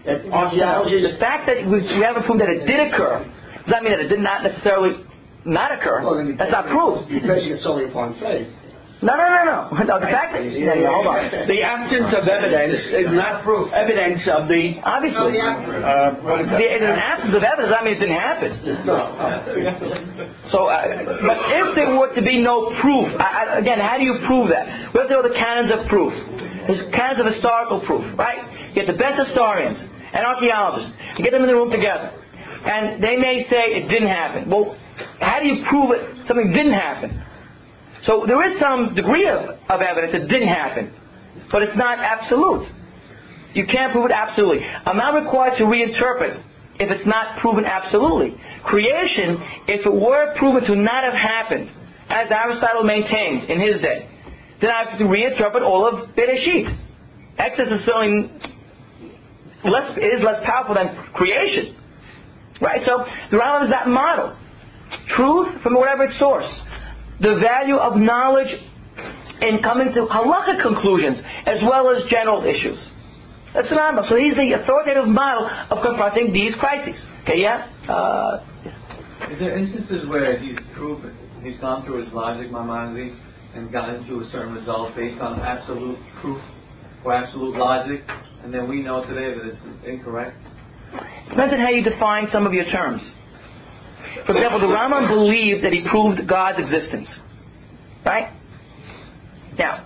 Speaker 12: That archaeology
Speaker 1: the fact that we, we haven't proved that it did occur does not mean that it did not necessarily not occur.
Speaker 12: Well,
Speaker 1: That's not proof.
Speaker 12: You're basing it solely upon faith.
Speaker 1: No, no, no, no. No, the fact that yeah, yeah, hold on. [LAUGHS]
Speaker 6: The absence of evidence is not proof. Evidence of the
Speaker 1: Obviously,
Speaker 6: uh, what is
Speaker 1: the,
Speaker 6: that?
Speaker 1: in an absence of evidence, that means it didn't happen. No. So, uh, but if there were to be no proof, I, I, again, how do you prove that? We have to know the canons of proof. There's canons of historical proof, right? You get the best historians and archaeologists, you get them in the room together, and they may say it didn't happen. Well, how do you prove it? Something didn't happen. So there is some degree of, of evidence it didn't happen, but it's not absolute. You can't prove it absolutely. I'm not required to reinterpret if it's not proven absolutely. Creation, if it were proven to not have happened, as Aristotle maintained in his day, then I have to reinterpret all of Bereshit. Exodus is certainly less, is less powerful than creation. Right? So the Rambam is that model. Truth from whatever its source. The value of knowledge in coming to halakha conclusions as well as general issues. That's the Rambam. So he's the authoritative model of confronting these crises. Okay, yeah? Uh,
Speaker 13: Is there instances where he's proven, he's gone through his logic, Maimonides, and gotten to a certain result based on absolute proof or absolute logic, and then we know today that it's incorrect?
Speaker 1: depends on how you define some of your terms. For example, the Rambam believed that he proved God's existence. Right? Now,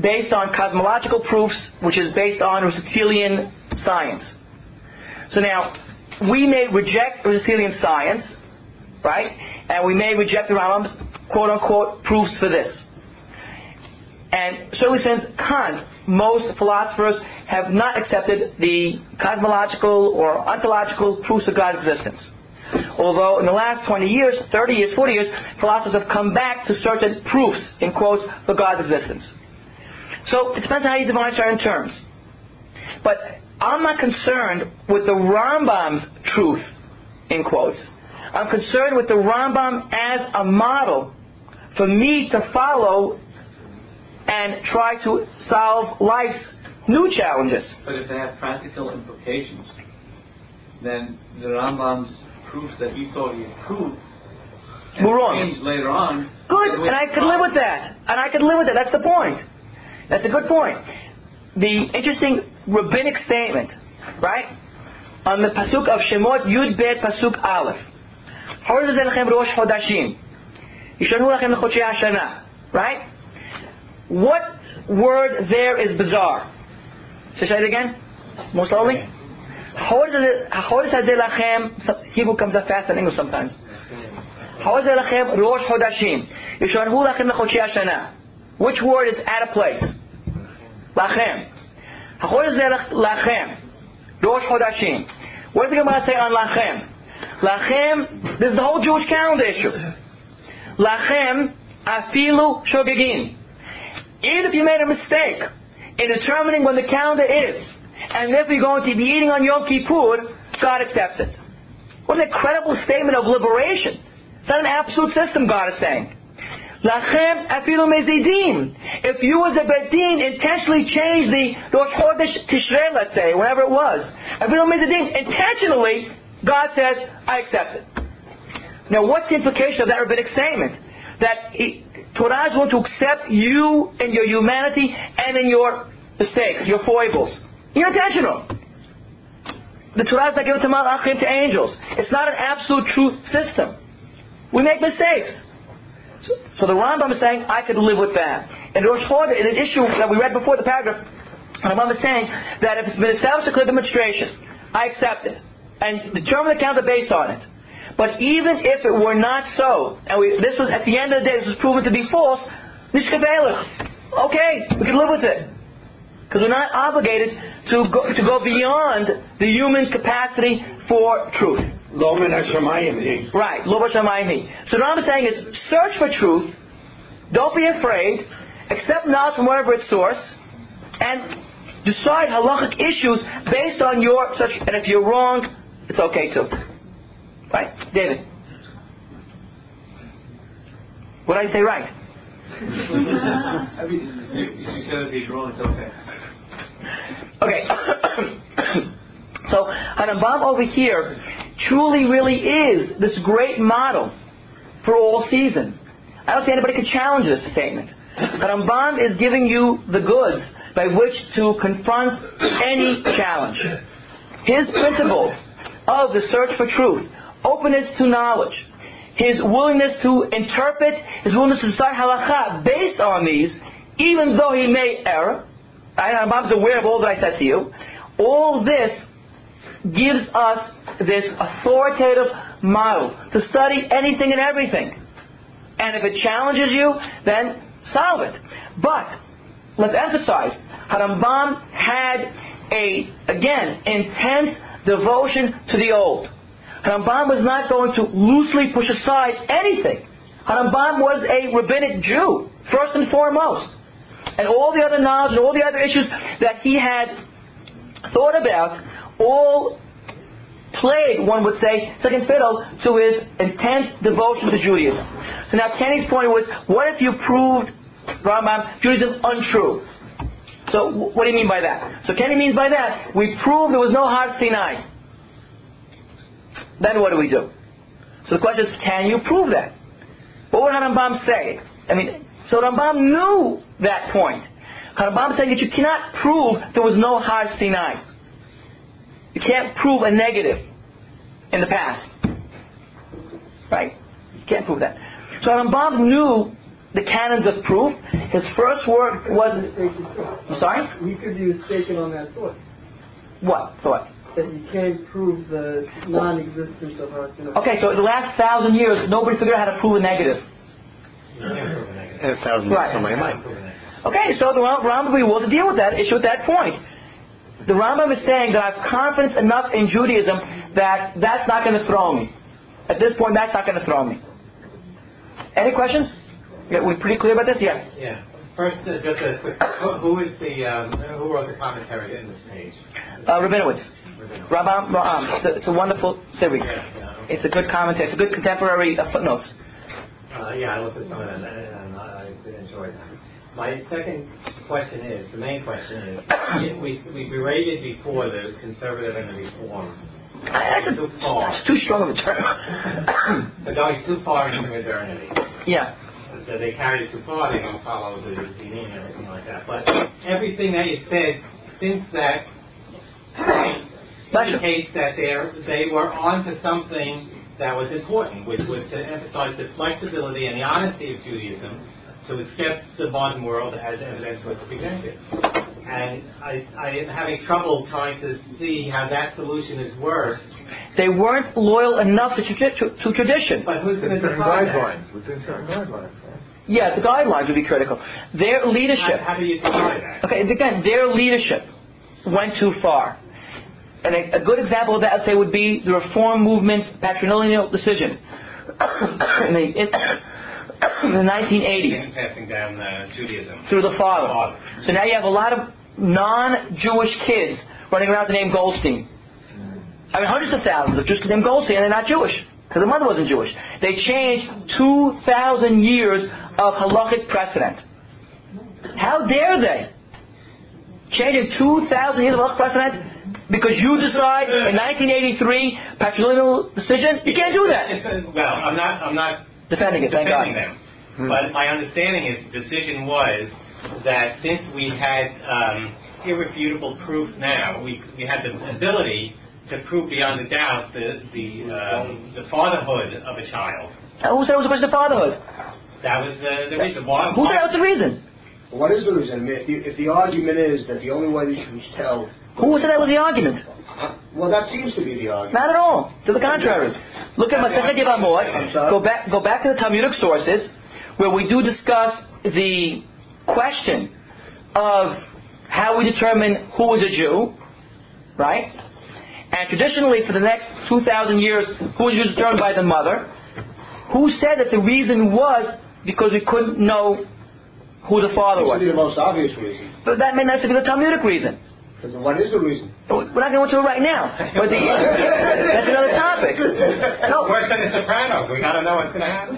Speaker 1: based on cosmological proofs, which is based on Aristotelian science. So now, we may reject Aristotelian science, right? And we may reject the Rambam's quote unquote proofs for this. And certainly since Kant, most philosophers have not accepted the cosmological or ontological proofs of God's existence. Although in the last 20 years, 30 years, 40 years, philosophers have come back to certain proofs, in quotes, for God's existence. So it depends on how you define certain terms. But I'm not concerned with the Rambam's truth, in quotes. I'm concerned with the Rambam as a model for me to follow and try to solve life's new challenges.
Speaker 13: But if they have practical implications, then the Rambam's proofs that he thought he had proved
Speaker 1: We're wrong.
Speaker 13: later on.
Speaker 1: Good, and I could live with that. And I could live with that. That's the point. That's a good point. The interesting rabbinic statement, right? On the pasuk of Shemot Yud Bet pasuk Aleph. Hor zeh lechem rosh chodashim. Yishanu lechem lechodshei hashana. Right? What word there is bizarre? Should I say it again? More slowly? Zeh lechem. Hebrew comes up fast in English sometimes. Ha'ozeh lachem rosh chodashim. Yisharhu lachem lechodshei hashana. Which word is out of place? Lachem. Ha'ozeh lachem rosh chodashim. What does the Gemara say on lachem? Lachem, this is the whole Jewish calendar issue. Lachem afilu shogegin. Even if you made a mistake in determining when the calendar is, and therefore you're going to be eating on Yom Kippur, God accepts it. What an incredible statement of liberation. It's not an absolute system, God is saying. Lachem afilu mezidim. If you as a bedin intentionally changed the Rosh Chodesh Tishrei, let's say, whatever it was, afilu mezidim, intentionally, God says, I accept it. Now, what's the implication of that rabbinic statement? That he, Torah is going to accept you and your humanity and in your mistakes, your foibles. You're intentional. The Torah is not given to malachim, to angels. It's not an absolute truth system. We make mistakes. So, so the Rambam is saying, I could live with that. And Rosh Chodesh, in an issue that we read before the paragraph, the Rambam is saying that if it's been established a clear demonstration, I accept it. And determine the counter based on it. But even if it were not so, and we, this was at the end of the day, this was proven to be false, nishkavelech. Okay, we can live with it. Because we're not obligated to go, to go beyond the human capacity for truth.
Speaker 6: Lo min hashamayim.
Speaker 1: Right, lo b'shamayim. So what I'm saying is, search for truth, don't be afraid, accept knowledge from wherever it's source, and decide halachic issues based on your such, and if you're wrong, it's okay too. Right? David. What did I say right? [LAUGHS]
Speaker 13: you said if he's wrong, it's okay.
Speaker 1: Okay. [COUGHS] so Harambam over here truly really is this great model for all seasons. I don't see anybody could challenge this statement. Harambam is giving you the goods by which to confront any challenge. His principles of the search for truth, openness to knowledge, his willingness to interpret, his willingness to decide halacha based on these, even though he may err, Rambam's aware of all that I said to you. All this gives us this authoritative model to study anything and everything. And if it challenges you, then solve it. But let's emphasize, Harambam had a again intense devotion to the old. Harambam was not going to loosely push aside anything. Harambam was a rabbinic Jew, first and foremost and all the other knowledge and all the other issues that he had thought about all played, one would say, second fiddle to his intense devotion to Judaism. So now Kenny's point was, what if you proved Rambam Judaism untrue? So what do you mean by that? So Kenny means by that, we proved there was no Har Sinai. Then what do we do? So the question is, can you prove that? What would Rambam say? I mean, so Rambam knew that point. Rambam saying that you cannot prove there was no Har Sinai. You can't prove a negative in the past. Right? You can't prove that. So Rambam knew the canons of proof. His first word was. I'm sorry?
Speaker 2: We could be mistaken on that thought.
Speaker 1: What thought?
Speaker 2: That you can't prove the non-existence of Har Sinai.
Speaker 1: Okay, so in the last thousand years, nobody figured out how to prove a negative.
Speaker 7: A thousand
Speaker 1: Right.
Speaker 7: somebody might.
Speaker 1: Okay, so the Ram- Rambam will be able to deal with that issue at that point. The Rambam is saying that I have confidence enough in Judaism that that's not going to throw me. At this point, that's not going to throw me. Any questions? Yeah, we pretty clear about this? Yeah.
Speaker 5: Yeah. First, uh, just a quick. Who, who is the um, who wrote the commentary in this page?
Speaker 1: Uh, Rabinowitz. Rambam, Rambam. It's a, it's a wonderful series. It's a good commentary. It's a good contemporary uh, footnotes.
Speaker 5: Uh, yeah, I looked at some of them and, and I enjoy them. My second question is, the main question is, we, we berated before the conservative and the reform.
Speaker 1: That's, a,
Speaker 5: too far.
Speaker 1: that's too strong of a term.
Speaker 5: They're going too far into modernity.
Speaker 1: yeah.
Speaker 5: That they carry it too far, they don't follow the and everything like that. But everything that you said since that indicates [CLEARS THROAT] that they're, they were onto something that was important, which was to emphasize the flexibility and the honesty of Judaism to accept the modern world as evidence was presented. And I, I am having trouble trying to see how that solution is worse.
Speaker 1: They weren't loyal enough to, tradi- to, to tradition.
Speaker 5: But who's going to
Speaker 4: Within certain
Speaker 5: that?
Speaker 4: guidelines, within certain guidelines. right?
Speaker 1: Yeah, the guidelines would be critical. Their leadership.
Speaker 5: How, how do you define that?
Speaker 1: Okay, again, their leadership went too far. And a, a good example of that, I'd say, would be the Reform Movement's patrilineal decision [COUGHS] in the, in, in the 1980s
Speaker 5: Passing down uh, Judaism.
Speaker 1: through the father. So now you have a lot of non-Jewish kids running around the name Goldstein. I mean, hundreds of thousands of Jews named Goldstein, and they're not Jewish because the mother wasn't Jewish. They changed 2,000 years of halachic precedent. How dare they? Changing 2,000 years of halachic precedent because you decide in 1983 patrilineal decision? You can't do that.
Speaker 5: Well, I'm not. I'm not
Speaker 1: Defending it, thank
Speaker 5: defending
Speaker 1: God.
Speaker 5: them. But my understanding is the decision was that since we had um, irrefutable proof now, we, we had the ability to prove beyond a doubt the the, um, the fatherhood of a child.
Speaker 1: Who said it was a question of fatherhood?
Speaker 5: That was the, the reason. Why?
Speaker 1: Who said that was the reason?
Speaker 12: What is the reason? If, the, if the argument is that the only way you can tell,
Speaker 1: Who said that was the argument?
Speaker 12: well, that seems to be the argument.
Speaker 1: Not at all. To the contrary. Look at Masechet Yevamot. Go back, go back to the Talmudic sources, where we do discuss the question of how we determine who is a Jew, right? And traditionally, for the next 2,000 years, who was determined by the mother. Who said that the reason was because we couldn't know who the father
Speaker 12: Seems to be
Speaker 1: was?
Speaker 12: the most obvious reason.
Speaker 1: But that may not be the Talmudic reason.
Speaker 12: What is the reason?
Speaker 1: We're not going to go into it right now. But the, that's another topic. No.
Speaker 5: Worse than the Sopranos. We got to know what's going to happen.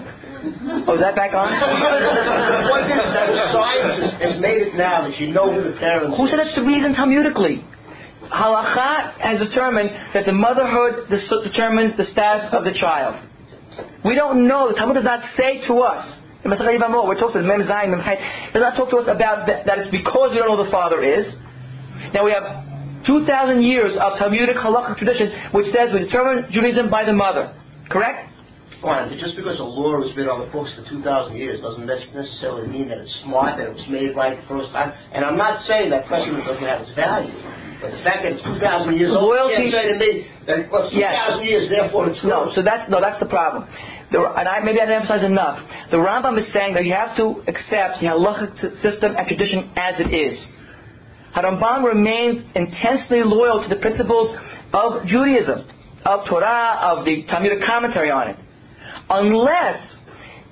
Speaker 1: Oh, is that back on? [LAUGHS]
Speaker 12: the point is that science has, made it now that you know who the parents
Speaker 1: Who said that's the reason Talmudically? Halacha has determined that the motherhood determines the status of the child. We don't know. The Talmud does not say to us. In Masechet Yevamot, we're talking to Mem Zayin, Mem Chet, does not talk to us about that, that it's because we don't know who the father is. Now we have 2,000 years of Talmudic halachic tradition which says we determine Judaism by the mother. Correct?
Speaker 12: Fine, just because a law has been on the books for 2,000 years doesn't necessarily mean that it's smart, that it was made right the first time. And I'm not saying that precedent doesn't have its value. But the fact that it's 2,000 years old,
Speaker 1: Loyalty-
Speaker 12: you can't say to me that well, it's 2,000
Speaker 1: Yes.
Speaker 12: years, therefore it's
Speaker 1: No, so that's no, that's the problem. The, and I, maybe I didn't emphasize enough. The Rambam is saying that you have to accept the halachic system and tradition as it is. Harambam remains intensely loyal to the principles of Judaism, of Torah, of the Talmudic commentary on it, unless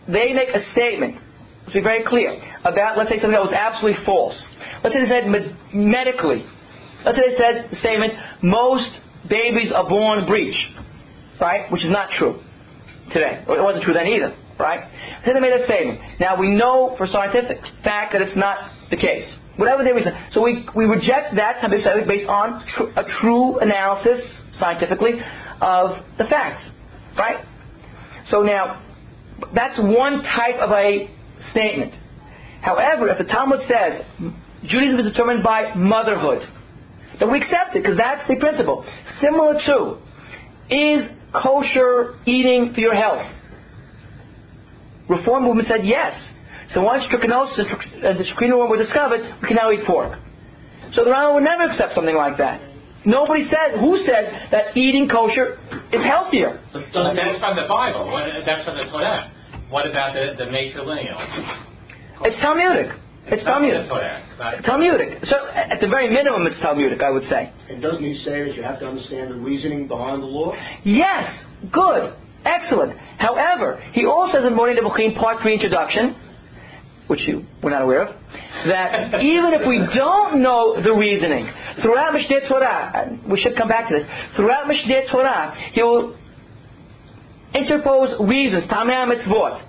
Speaker 1: they make a statement. Let's be very clear about, let's say, something that was absolutely false. Let's say they said med- medically. Let's say they said the statement, most babies are born breech, right? Which is not true today. It wasn't true then either, right? Then they made a statement. Now we know for scientific fact that it's not the case. Whatever their reason. So we, we reject that type of statement based on tr- a true analysis, scientifically, of the facts, right? So now, that's one type of a statement. However, if the Talmud says Judaism is determined by motherhood, then we accept it because that's the principle. Similar to, is kosher eating for your health? Reform movement said yes. So once trichinosis and trich- uh, the trichinoworm were discovered, we can now eat pork. So the Rambam would never accept something like that. Nobody said, who said that eating kosher is healthier?
Speaker 5: But that's from the Bible. That's from the Torah. What about the, the matrilineal?
Speaker 1: It's Talmudic. It's Talmudic.
Speaker 5: The
Speaker 1: Talmudic. So at the very minimum, it's Talmudic, I would say.
Speaker 12: And doesn't he say that you have to understand the reasoning behind the law?
Speaker 1: Yes, good, excellent. However, he also says in Moreh Nevuchim, Part 3 introduction, which you were not aware of, that even if we don't know the reasoning, throughout Mishneh Torah, we should come back to this, throughout Mishneh Torah, he will interpose reasons, Tamei Mitzvot.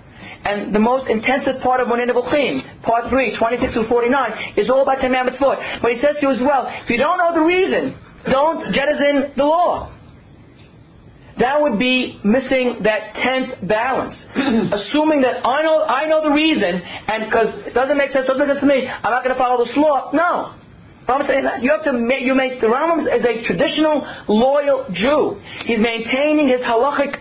Speaker 1: And the most intensive part of Moreh Nevuchim, Part 3, 26 through 49, is all about Tamei Mitzvot. But he says to you as well, if you don't know the reason, don't jettison the law that would be missing that tenth balance. [CLEARS THROAT] Assuming that I know I know the reason, and because it doesn't make sense, doesn't make sense to me, I'm not going to follow this law. No. I'm saying that you have to make you make the Rambam is a traditional loyal Jew. He's maintaining his halachic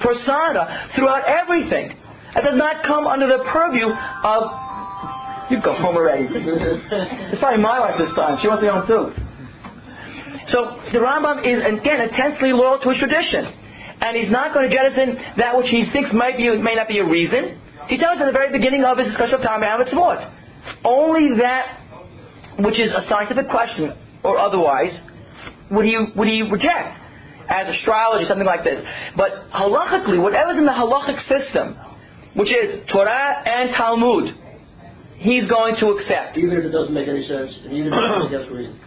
Speaker 1: persona throughout everything. It does not come under the purview of You've go home already. [LAUGHS] it's probably my wife this time. She wants to go home too. So the Rambam is again intensely loyal to his tradition, and he's not going to jettison that which he thinks might be may not be a reason. He tells us at the very beginning of his discussion of time and Mitzvot, only that which is a scientific question or otherwise would he would he reject as astrology, something like this. But halachically, whatever's in the halachic system, which is Torah and Talmud, he's going to accept.
Speaker 12: Even if it doesn't make any sense, and even if it doesn't reason.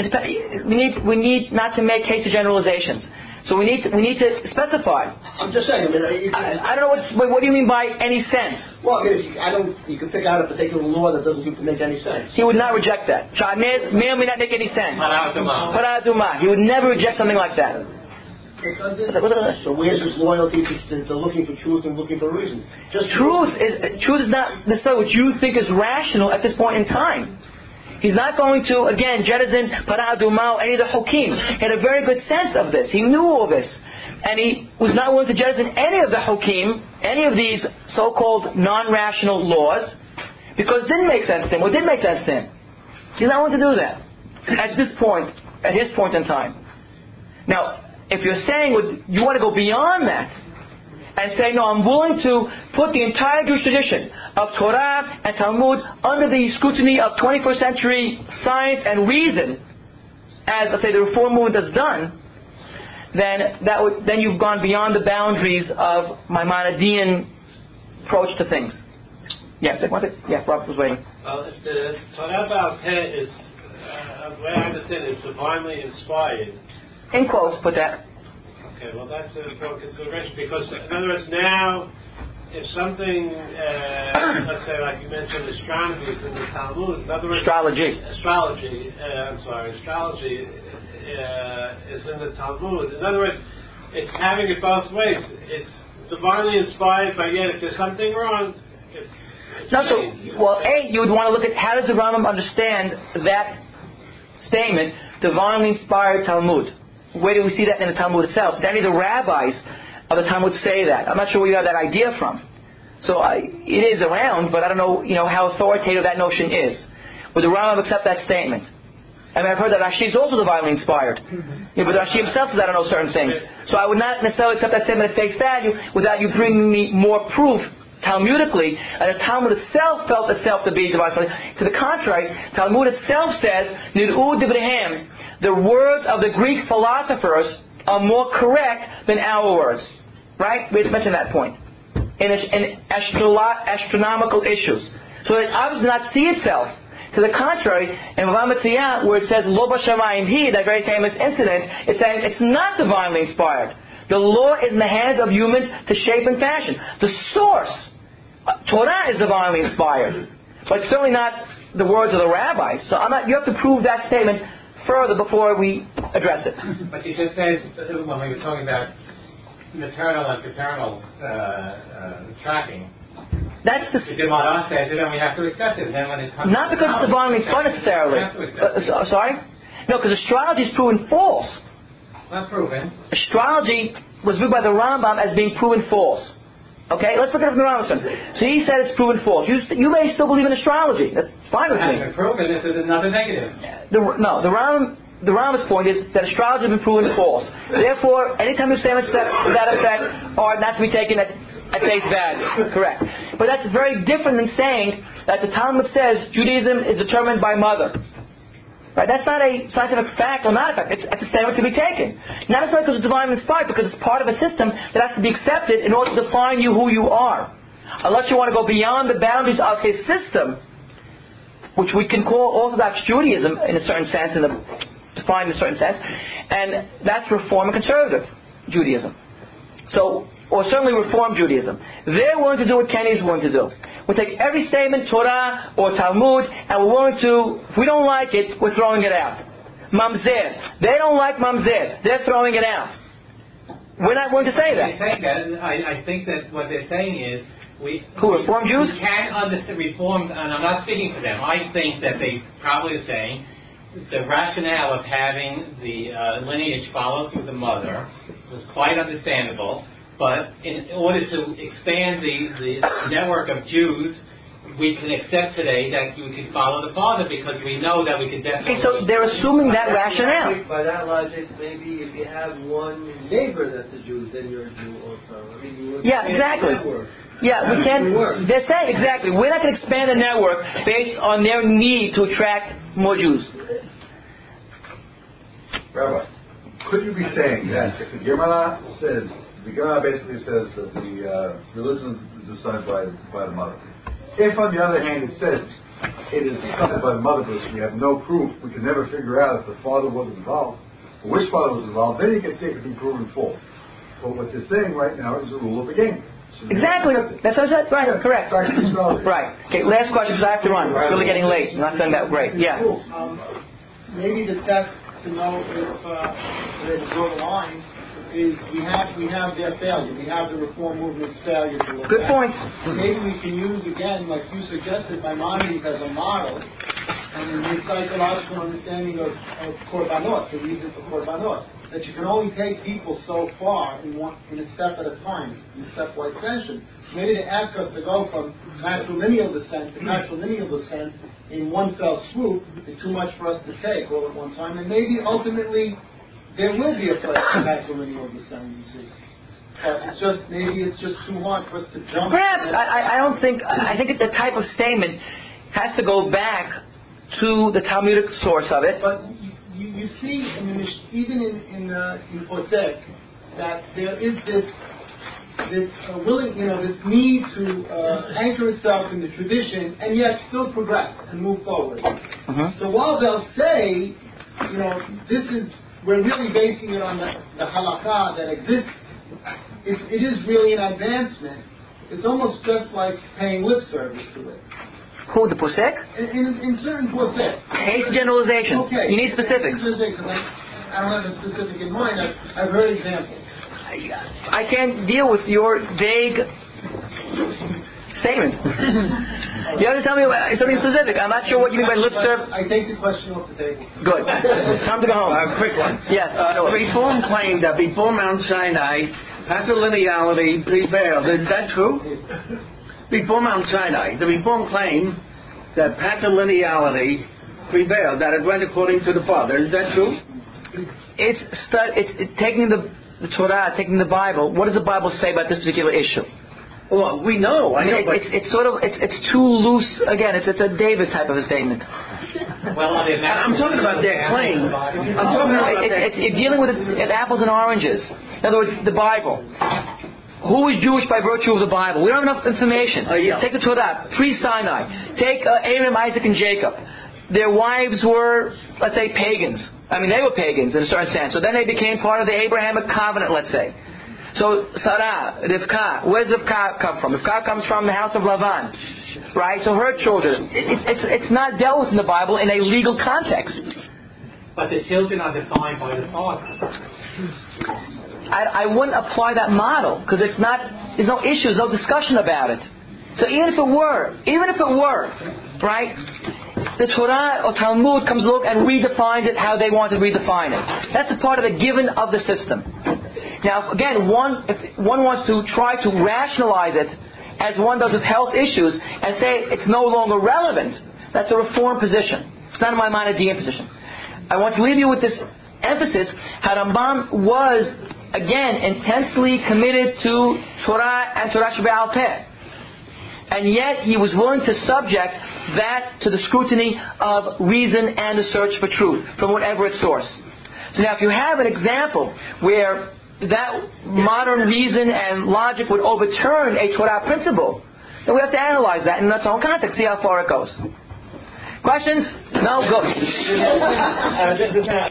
Speaker 1: It dep- we need we need not to make hasty generalizations. So we need to, we need to specify.
Speaker 12: I'm just saying. I mean, you
Speaker 1: I, I don't know what what- what do you mean by any sense.
Speaker 12: well, I mean, you, I don't. You can pick out a particular law that doesn't seem to make any sense.
Speaker 1: He would not reject that. Shah may, may or may not make any sense.
Speaker 5: Parah Adumah.
Speaker 1: Paraduma. He would never reject something like that.
Speaker 12: So where's his loyalty to, to, to looking for truth and looking for reason? Just
Speaker 1: Truth is truth is not necessarily what you think is rational at this point in time. He's not going to again jettison Parah Adumah or any of the hokim. He had a very good sense of this. He knew all this, and he was not willing to jettison any of the hokim, any of these so-called non-rational laws, because it didn't make sense to him. What did make sense to him? He's not willing to do that at this point, at his point in time. Now, if you're saying you want to go beyond that and say, no, I'm willing to put the entire Jewish tradition of Torah and Talmud under the scrutiny of 21st century science and reason, as let's say the Reform movement has done, then that would, then you've gone beyond the boundaries of my Maimonidean approach to things. Yes, one second. Yeah, Robert was waiting.
Speaker 11: Well, if the Torah Baal Peh is, uh, the way I understand it, is divinely inspired.
Speaker 1: In quotes, put that.
Speaker 11: Okay, well, that's an important consideration because, in other words, now, if something, uh, let's say, like you mentioned, astronomy is in the Talmud, in other words,
Speaker 1: Astrology.
Speaker 11: astrology, uh, I'm sorry, astrology uh, is in the Talmud. In other words, it's having it both ways. It's divinely inspired, but yet if there's something wrong, it's, it's
Speaker 1: No, so, well, A, you would want to look at how does the Rambam understand that statement, divinely inspired Talmud? Where do we see that in the Talmud itself? Did any of the rabbis of the Talmud say that? I'm not sure where you got that idea from. So I, it is around, but I don't know, you know, how authoritative that notion is. Would the Rambam accept that statement? I mean, I've heard that Rashi is also divinely inspired. Mm-hmm. Yeah, but Rashi himself says I don't know certain things. So I would not necessarily accept that statement at face value without you bringing me more proof Talmudically, and the Talmud itself felt itself to be divine. To the contrary, Talmud itself says, Nir'in Divreihem, the words of the Greek philosophers are more correct than our words. Right? We just mentioned that point. In, in astrolo- astronomical issues. So it obviously does not see itself. To the contrary, in Metzia, where it says Lo Bashamayim He, that very famous incident, it's saying it's not divinely inspired. The law is in the hands of humans to shape and fashion. The source, uh, Torah, is divinely inspired, but certainly not the words of the rabbis. So I'm not, you have to prove that statement further before we address it.
Speaker 5: But you just said when we were talking about maternal and paternal uh, uh, tracking.
Speaker 1: That's the.
Speaker 5: If the Maharaj says it, then we have to accept it. Then when it comes
Speaker 1: Not because it's divinely inspired necessarily.
Speaker 5: Have to
Speaker 1: Uh, so- sorry? No, because astrology is proven false.
Speaker 5: Not proven.
Speaker 1: Astrology was viewed by the Rambam as being proven false. Okay, let's look at it from the Rambam. So he said it's proven false. You, you may still believe in astrology. That's fine with me.
Speaker 5: proven. This is another negative.
Speaker 1: The, no, the Rambam, the Rambam's point is that astrology has been proven false. Therefore, anytime you say that, that effect are not to be taken at, at face value. Correct. But that's very different than saying that the Talmud says Judaism is determined by mother. Right? That's not a scientific fact or not a fact. It's, it's a statement to be taken. Not necessarily because it's divinely inspired, because it's part of a system that has to be accepted in order to define you who you are. Unless you want to go beyond the boundaries of his system, which we can call Orthodox Judaism in a certain sense, in a, defined in a certain sense, and that's Reform and Conservative Judaism. So, or certainly Reform Judaism. They're willing to do what Kenny's willing to do. We take every statement, Torah or Talmud, and we're willing to, if we don't like it, we're throwing it out. Mamzer. They don't like Mamzer. They're throwing it out. We're not willing to say that.
Speaker 5: that. I, I think that what they're saying is we.
Speaker 1: Who, Reform Jews?
Speaker 5: We can understand reform, and I'm not speaking for them. I think that they probably are saying the rationale of having the uh, lineage follow through the mother was quite understandable, but in order to expand the, the network of Jews, we can accept today that we can follow the Father because we know that we can definitely.
Speaker 1: Okay, so they're assuming that
Speaker 3: By
Speaker 1: rationale.
Speaker 3: logic- By that logic, maybe if you have one neighbor that's a Jew, then you're a Jew also. I mean,
Speaker 1: Yeah, exactly.
Speaker 3: The network.
Speaker 1: Yeah, we can't.
Speaker 3: Work.
Speaker 1: They're saying exactly. We're not going to expand the network based on their need to attract more Jews.
Speaker 14: Rabbi, could you be saying that if the Gemara says, the Gemara basically says that the uh, religion is decided by, by the mother. If on the other hand it says it is decided by the mother because we have no proof, we can never figure out if the father was involved, or which father was involved, then you can say it can be proven false. But what they're saying right now is the rule of the game.
Speaker 1: Exactly. That's what I said. Right. Correct.
Speaker 14: Back to neutrality.
Speaker 1: Right. Okay. Last question because I have to run. It's really getting late. I'm not feeling that great. Yeah.
Speaker 10: Um, maybe the test to know if uh, to draw the line is we have we have their failure. We have the reform movement's failure to look
Speaker 1: Good
Speaker 10: at.
Speaker 1: point.
Speaker 10: Maybe we can use again, like you suggested, Maimonides as a model, and the psychological understanding of, of korbanot, the reason for korbanot. That you can only take people so far in one in a step at a time, in a stepwise fashion. Maybe to ask us to go from matrilineal descent to matrilineal descent in one fell swoop is too much for us to take all at one time, and maybe ultimately there will be a place for matrilineal descent. You see. But it's just maybe it's just too hard for us to jump.
Speaker 1: Perhaps I, I- I don't think I think the type of statement has to go back to the Talmudic source of it.
Speaker 10: But you, you see, in the, Mish- even in in, uh, in poskim, that there is this this uh, willing, you know, this need to uh, anchor itself in the tradition and yet still progress and move forward.
Speaker 1: Mhm.
Speaker 10: So while they'll say, you know, this is we're really basing it on the, the halakha that exists, it, it is really an advancement. It's almost just like paying lip service to it.
Speaker 1: Who the posek?
Speaker 10: In, in, in certain poskim,
Speaker 1: Haste generalization.
Speaker 10: Okay.
Speaker 1: You need specifics.
Speaker 10: I, I don't have a specific in mind. I've, I've heard examples.
Speaker 1: I can't deal with your vague statements. [LAUGHS] you have to tell me what- something specific. I'm not sure what you mean by lip service.
Speaker 10: I take the question off the table.
Speaker 1: Good. Time to go home.
Speaker 6: Uh, quick one.
Speaker 1: Yes.
Speaker 6: Uh,
Speaker 1: Philip.
Speaker 6: Reform claimed that before Mount Sinai, patrilineality prevailed. Is that true? [LAUGHS] Before Mount Sinai, the Reform claim that patrilineality prevailed, that it went according to the Father. Is that true?
Speaker 1: It's, stu- it's it's taking the, the Torah, taking the Bible. What does the Bible say about this particular issue?
Speaker 6: Well, we know. I know,
Speaker 1: It-
Speaker 6: but
Speaker 1: it's, it's sort of it's, it's too loose. Again, it's, it's a David type of a statement.
Speaker 5: Well, I mean,
Speaker 6: I'm talking about their claim. I'm talking about
Speaker 1: It-
Speaker 6: their
Speaker 1: it's, it's dealing with it, it apples and oranges. In other words, the Bible. Who is Jewish by virtue of the Bible? We don't have enough information.
Speaker 6: Uh, yeah.
Speaker 1: Take the Torah, pre-Sinai. Take uh, Abraham, Isaac, and Jacob. Their wives were, let's say, pagans. I mean, they were pagans in a certain sense. So then they became part of the Abrahamic covenant, let's say. So Sarah, Rivka, where does Rivka come from? Rivka comes from the house of Lavan, right? So her children. It, it, it's, it's not dealt with in the Bible in a legal context.
Speaker 5: But the children are defined by the Father.
Speaker 1: I, I wouldn't apply that model because it's not. There's no issues, no discussion about it. So even if it were, even if it were, right, the Torah or Talmud comes along and redefines it how they want to redefine it. That's a part of the given of the system. Now, again, one if one wants to try to rationalize it as one does with health issues and say it's no longer relevant, that's a reform position. It's not in my mind a Maimonidean position. I want to leave you with this emphasis how was, again, intensely committed to Torah and Torah Shebe'al Peh. And yet he was willing to subject that to the scrutiny of reason and the search for truth from whatever its source. So now if you have an example where that modern reason and logic would overturn a Torah principle, then we have to analyze that in its own context, see how far it goes. Questions? No? Good. [LAUGHS]